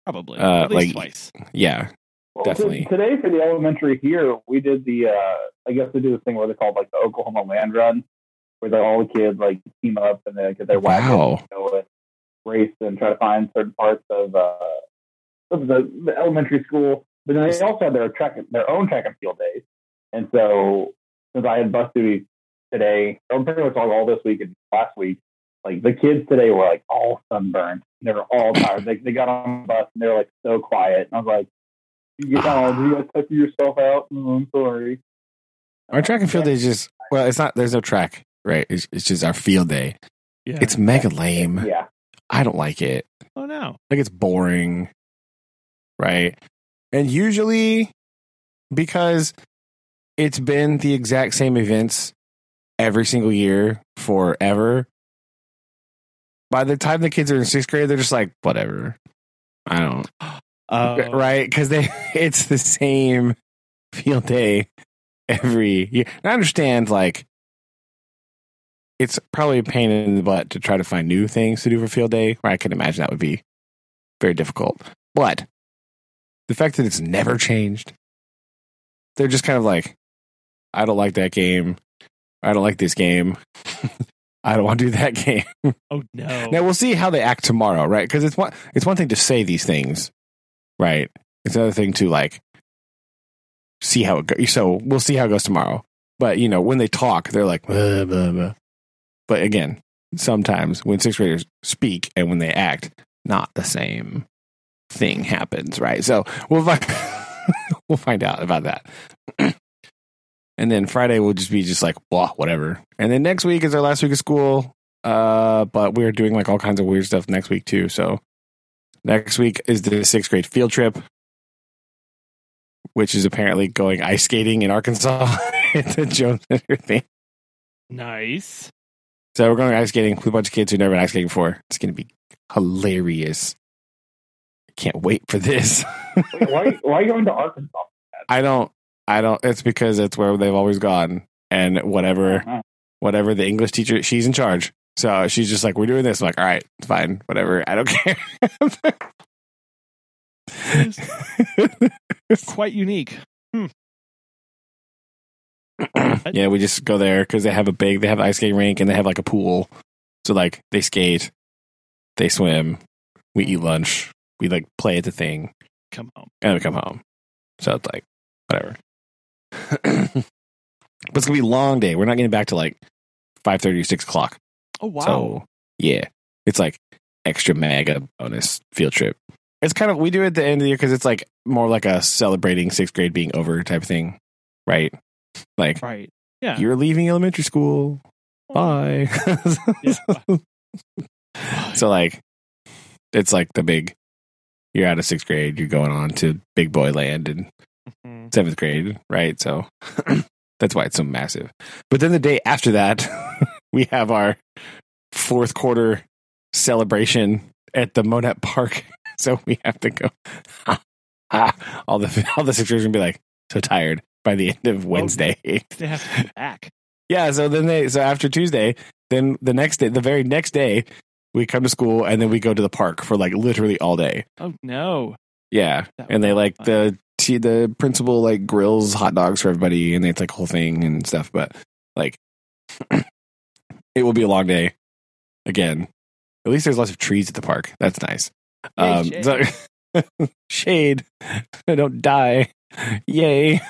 probably Uh, at least like- twice. Yeah. Well, Definitely. t- today for the elementary here, we did the. Uh, I guess they do this thing where they call it like the Oklahoma Land Run, where they, all the kids like team up and they get their wagons Wow. and go and race and try to find certain parts of, uh, of the, the elementary school. But then they also had their track, their own track and field days. And so, since I had bus duty today, or pretty much all, all this week and last week, like the kids today were like all sunburned. They were all tired. they, they got on the bus and they were like so quiet. And I was like, you get oh, do you guys tuck yourself out? Oh, I'm sorry. Our track and field is just well, it's not. There's no track, right? It's, it's just our field day. Yeah. It's mega lame. Yeah. I don't like it. oh no. Like it's boring, right? And usually, because it's been the exact same events every single year forever. By the time the kids are in sixth grade, they're just like, whatever. I don't (gasps) Uh, right because they (laughs) it's the same field day every year. And I understand like it's probably a pain in the butt to try to find new things to do for field day. Where I can imagine that would be very difficult. But the fact that it's never changed, they're just kind of like, I don't like that game. I don't like this game. (laughs) I don't want to do that (laughs) game. Oh no. Now we'll see how they act tomorrow, right? Because it's one it's one thing to say these things, right? It's another thing to like see how it goes. So we'll see how it goes tomorrow. But you know, when they talk, they're like, blah, blah, blah. But again, sometimes when sixth graders speak and when they act, not the same thing happens, right? So we'll find (laughs) we'll find out about that. (clears throat) and then Friday will just be just like, blah, whatever. And then next week is our last week of school. Uh, but we're doing like all kinds of weird stuff next week too. So next week is the sixth grade field trip, which is apparently going ice skating in Arkansas (laughs) at the Jones Center thing. nice. So we're going ice skating with a bunch of kids who've never been ice skating before. It's going to be hilarious. Can't wait for this. Wait, why, (laughs) why are you going to Arkansas? I don't, I don't, it's because it's where they've always gone. And whatever, Uh-huh. whatever the English teacher, she's in charge. So she's just like, we're doing this. I'm like, all right, fine, whatever. I don't care. It's (laughs) quite unique. (clears throat) yeah, we just go there because they have a big, they have an ice skating rink and they have like a pool. So like they skate, they swim, we eat lunch, we like play at the thing, Come home. and then we come home. So it's like whatever. (clears throat) but it's gonna be a long day. We're not getting back to like five thirty or six o'clock. Oh wow. So yeah, it's like extra mega bonus field trip. It's kind of we do it at the end of the year because it's like more like a celebrating sixth grade being over type thing, right? Like right. Yeah. you're leaving elementary school. Bye. Yeah. (laughs) so like, it's like the big. You're out of sixth grade. You're going on to big boy land in Mhm. seventh grade, right? So (clears throat) that's why it's so massive. But then the day after that, (laughs) we have our fourth quarter celebration at the Monette Park. (laughs) So we have to go. All the all the sixth graders gonna be like so tired by the (laughs) end of Wednesday. They have to (laughs) be back. Yeah, so then they so after Tuesday, then the next day, the very next day, we come to school and then we go to the park for like literally all day. Oh no. Yeah, That and they like fun. the t- the principal like grills hot dogs for everybody, and it's like a whole thing and stuff. But like, (clears throat) it will be a long day. Again, at least there's lots of trees at the park. That's nice. Yay, um, shade. so (laughs) shade, I don't die. Yay.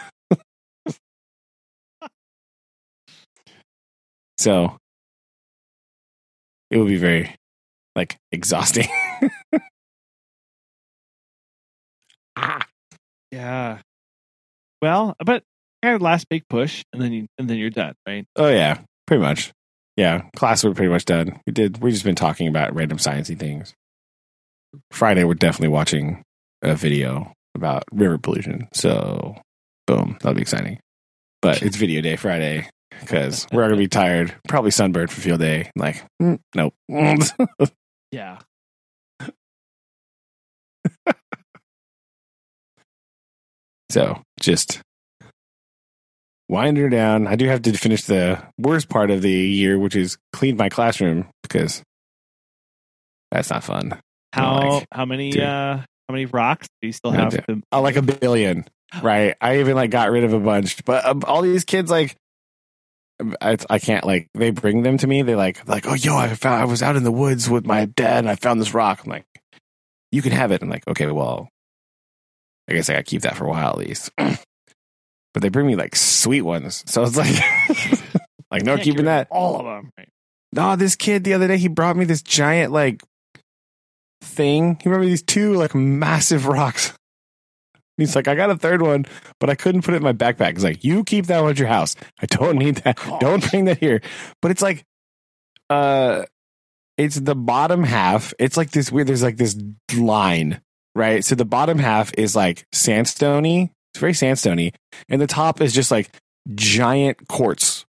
So it would be very like exhausting. (laughs) ah. Yeah. Well, but kind of last big push, and then you and then you're done, right? Oh yeah, pretty much. Yeah, class we're pretty much done. We did. We've just been talking about random sciencey things. Friday, we're definitely watching a video about river pollution. So, boom, that'll be exciting. But it's video day Friday because we're gonna be tired, probably sunburned for field day. Like, mm, nope. (laughs) Yeah. so just wind her down. I do have to finish the worst part of the year, which is clean my classroom because that's not fun. How like, how many dude. uh how many rocks do you still have? To, Oh, like a billion, (gasps) right? I even like got rid of a bunch, but um, all these kids like. I, I can't like they bring them to me. They like like oh yo I found I was out in the woods with my dad and I found this rock. I'm like, you can have it. I'm like okay well, I guess I got to keep that for a while at least. (clears throat) but they bring me like sweet ones, so it's like (laughs) like no keeping that. all of them. Right. No, this kid the other day he brought me this giant like thing. He brought me these two like massive rocks. He's like, I got a third one, but I couldn't put it in my backpack. He's like, you keep that one at your house. I don't need that. Don't bring that here. But it's like, uh, it's the bottom half. It's like this weird. There's like this line, right? So the bottom half is like sandstony. It's very sandstony, and the top is just like giant quartz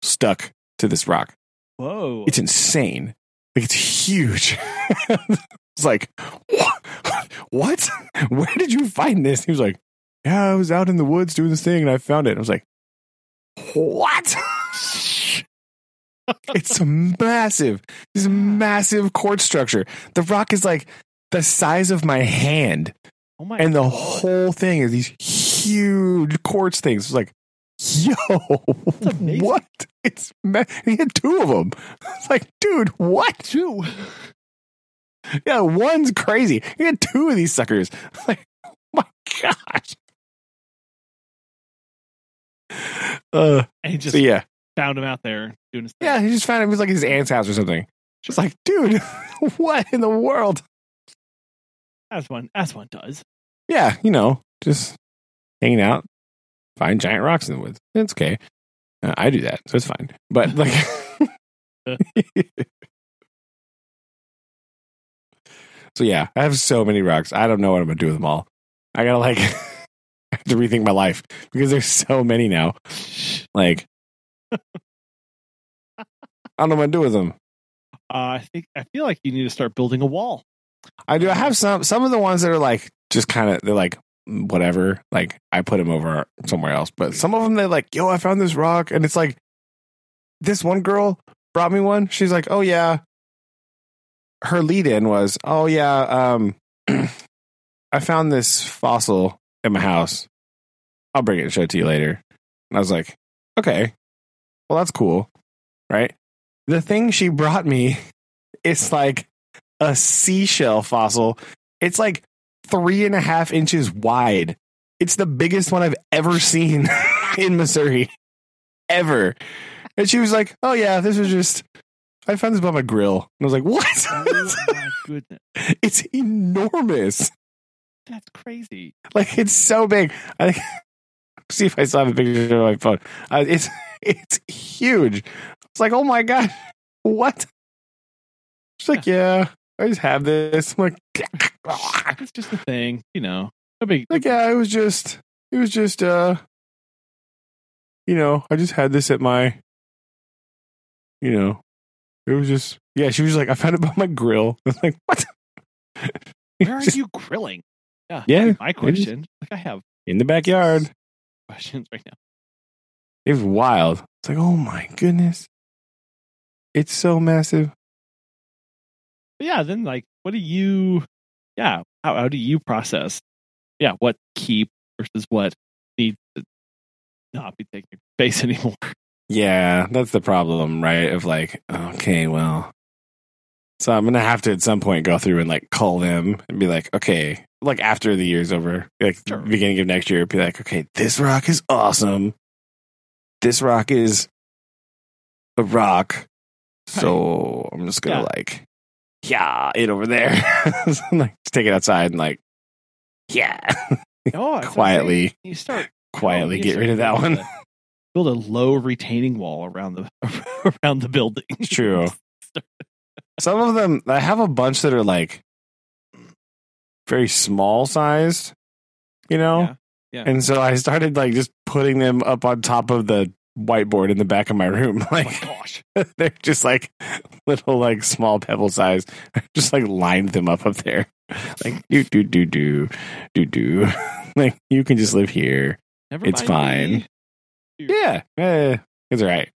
stuck to this rock. Whoa. It's insane. Like it's huge. (laughs) it's like what? What? (laughs) Where did you find this? He was like, Yeah, I was out in the woods doing this thing and I found it. I was like, What? (laughs) it's massive. This massive quartz structure. The rock is like the size of my hand, oh my and the God. whole thing is these huge quartz things. It's like, yo, what? It's ma- he had two of them. (laughs) It's like, dude, what? two. Yeah, one's crazy. He had two of these suckers. (laughs) Like, oh my gosh. Uh, And he just so yeah, found him out there doing his thing. yeah. He just found him. It was like his aunt's house or something. Just like, dude, (laughs) what in the world? As one as one does. Yeah, you know, just hanging out, find giant rocks in the woods. It's okay. Uh, I do that, so it's fine. But like, (laughs) so yeah, I have so many rocks. I don't know what I'm gonna do with them all. I gotta like (laughs) have to rethink my life because there's so many now. Like, I don't know what to do with them. Uh, I think I feel like you need to start building a wall. I do. I have some. Some of the ones that are like just kind of. They're like whatever. Like I put them over somewhere else. But some of them they're like, yo, I found this rock, and it's like this one girl brought me one. She's like, oh yeah. Her lead in was, oh yeah, um, (clears throat) I found this fossil in my house. I'll bring it and show it to you later. And I was like, okay, well that's cool, right? The thing she brought me (laughs) is like a seashell fossil. It's like three and a half inches wide. It's the biggest one I've ever seen (laughs) in Missouri. Ever. And she was like, Oh yeah, this was just I found this by my grill. And I was like, What? Oh my (laughs) goodness. it's enormous. That's crazy. Like it's so big. I think (laughs) see if I still have a picture on my phone. Uh, it's (laughs) it's huge. It's like, oh my god, what? She's like, yeah, I just have this. I'm like, It's just a thing, you know. No big like yeah, it was just it was just uh you know, I just had this at my you know, it was just yeah, she was like, I found it by my grill. (laughs) I was like, what? Where are (laughs) you grilling? Yeah. Yeah, My question. Like I have In the backyard. questions right now. It was wild. It's like, oh my goodness. It's so massive. But yeah, then like what do you yeah, how how do you process yeah, what keep versus what needs to not be taking space (laughs) anymore? Yeah, that's the problem, right? Of like, okay, well, so I'm gonna have to at some point go through and like call them and be like, okay, like after the year's over, like Sure. beginning of next year, be like, okay, this rock is awesome. This rock is a rock. So I'm just gonna Yeah. like, yeah, it over there. (laughs) So I'm like take it outside and like, yeah, (laughs) Oh, quietly, you start quietly you get rid of that one. A- Build a low retaining wall around the (laughs) around the building. It's (laughs) true. Some of them, I have a bunch that are like very small sized, you know? Yeah. Yeah. And so I started like just putting them up on top of the whiteboard in the back of my room. (laughs) Oh Like my gosh. they're just like little like small pebble size. Just like lined them up up there. Like do do do do do do. Like you can just live here. Never It's fine. me. Yeah, eh, it's all right.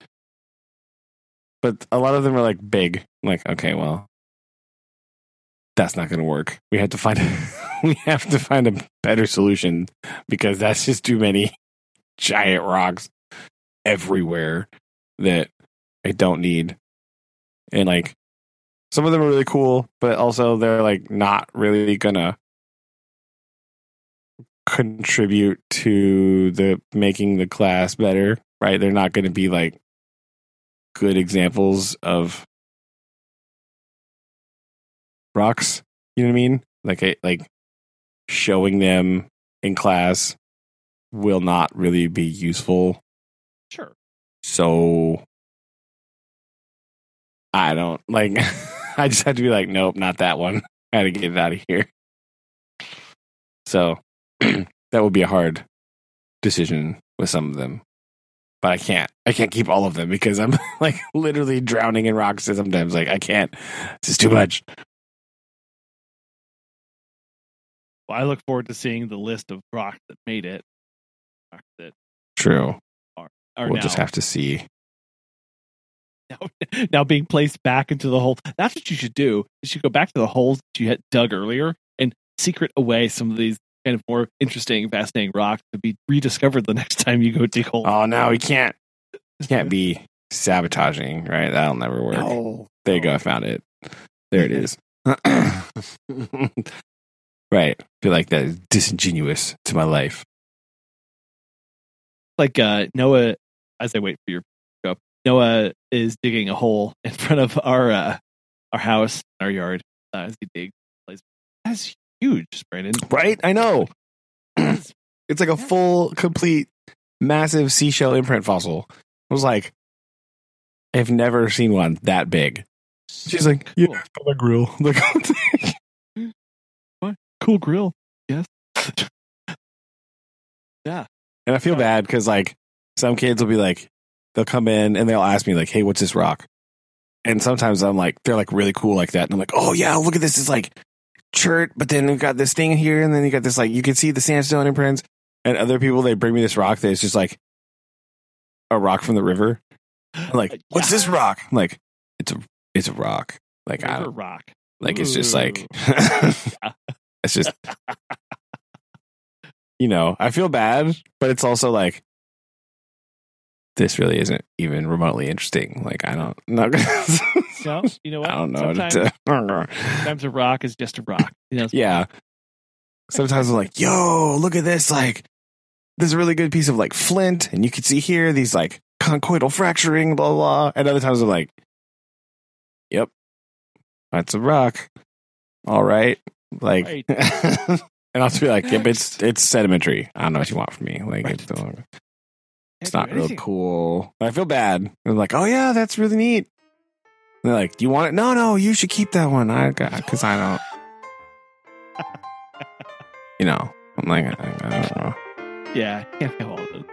But a lot of them are like big. Like, okay, well, that's not going to work. We have to find (laughs) we have to find a better solution because that's just too many (laughs) giant rocks everywhere that I don't need. And like some of them are really cool, but also they're like not really gonna contribute to the making the class better, right? They're not gonna be like good examples of rocks. You know what I mean? Like like showing them in class will not really be useful. Sure. So I don't like (laughs) I just had to be like, nope, not that one. I had to get it out of here. So that would be a hard decision with some of them. But I can't. I can't keep all of them because I'm (laughs) like literally drowning in rocks sometimes. Like I can't. It's just too much. Well, I look forward to seeing the list of rocks that made it. Rocks that True. are we'll now, just have to see. now, (laughs) now being placed back into the hole. That's what you should do. You should go back to the holes that you had dug earlier and secret away some of these kind of more interesting, fascinating rock to be rediscovered the (laughs) next time you go dig holes. Oh no, we can't. Can't be sabotaging, right? That'll never work. No. There you go. I found it. There it is. (laughs) right. feel like that is disingenuous to my life. like uh, Noah, as I wait for your go, up, Noah is digging a hole in front of our uh, our house, our yard. Uh, as he digs, Plays- that's huge, Brandon. Right? I know. (clears throat) It's like a full, complete, massive seashell imprint fossil. I was like, I've never seen one that big. She's like, cool. yeah, a grill. (laughs) Like, what? cool grill. Yes. Yeah. And I feel bad because like some kids will be like, they'll come in and they'll ask me like, hey, what's this rock? And sometimes I'm like, they're like really cool like that. And I'm like, oh yeah, look at this. It's like chert, but then we've got this thing here, and then you got this like you can see the sandstone imprints. And other people they bring me this rock that is just like a rock from the river. I'm like, (gasps) what's this rock? I'm like, it's a it's a rock. Like I don't rock. like it's just like (laughs) it's just (laughs) you know, I feel bad, but it's also like this really isn't even remotely interesting. Like I don't No, (laughs) you know what? I don't know. Sometimes, to- (laughs) sometimes a rock is just a rock. You know, yeah. Sometimes I'm like, yo, look at this. Like, there's a really good piece of like flint, and you can see here these like conchoidal fracturing, blah, blah. And other times I'm like, yep, that's a rock. All right. Like, Right. (laughs) and I'll just be like, yep, it's it's sedimentary. I don't know what you want from me. Like, Right. It's, do real cool. I feel bad. I'm like, oh yeah, that's really neat. And they're like, do you want it? No, no, you should keep that one. I got because I don't. (laughs) you know, I'm like, I, I don't know. Yeah, can't have all of.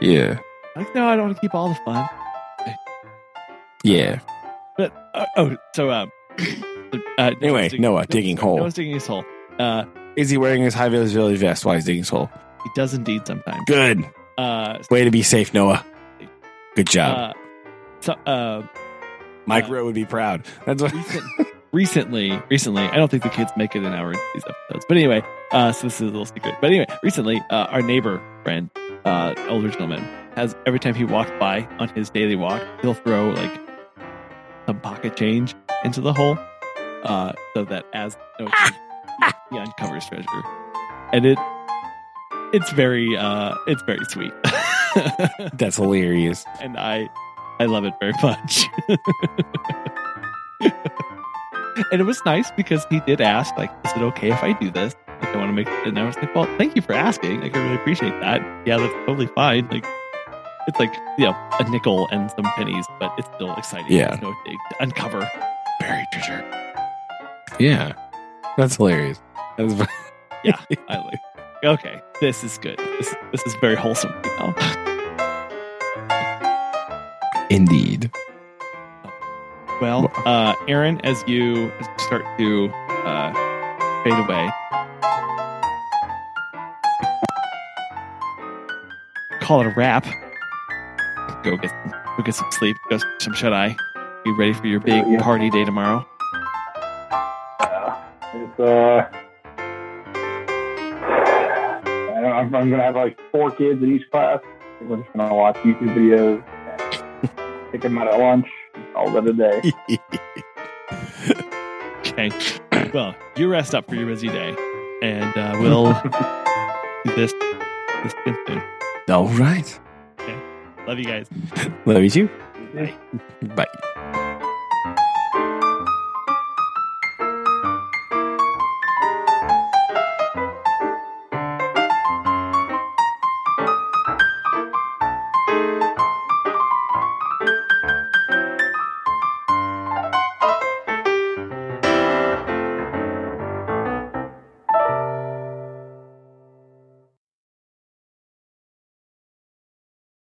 Yeah, Like, no, I don't want to keep all the fun. yeah. But uh, oh, so um, (clears throat) uh, Anyway, digging- Noah digging hole. Noah's digging his hole. Uh, Is he wearing his high visibility vest while he's digging his hole? he does indeed sometimes. Good. Uh, Way to be safe, Noah. Good job. uh, so uh, Mike uh, Rowe would be proud. That's what. recent, recently, recently, I don't think the kids make it an hour into these episodes, but anyway, uh, so this is a little secret. But anyway, recently, uh, our neighbor friend, uh, older gentleman, has every time he walks by on his daily walk, he'll throw like some pocket change into the hole, uh, so that as (laughs) no, he uncovers treasure, and it it's very uh, it's very sweet. (laughs) That's hilarious. and I I love it very much. (laughs) and it was nice because he did ask, like, is it okay if I do this? Like, I want to make and I was like, well, thank you for asking. Like, I really appreciate that. Yeah, that's totally fine. Like, it's like you know a nickel and some pennies, but it's still exciting. Yeah. Dig to uncover buried treasure. Yeah, that's hilarious. That's, (laughs) Yeah, I like. Okay, this is good. This this is very wholesome. You know? Indeed. Well, uh, Aaron, as you, as you start to uh, fade away, call it a wrap. Go get go get some sleep. Go get some shut eye. Be ready for your big Yeah. party day tomorrow. Yeah. It's uh, I don't, I'm, I'm gonna have like four kids in each class. We're just gonna watch YouTube videos and take them out at lunch. All that a day. (laughs) Okay. Well, you rest up for your busy day, and uh, we'll (laughs) do this this soon. All right. Love you guys. (laughs) Love you too. Bye. Bye.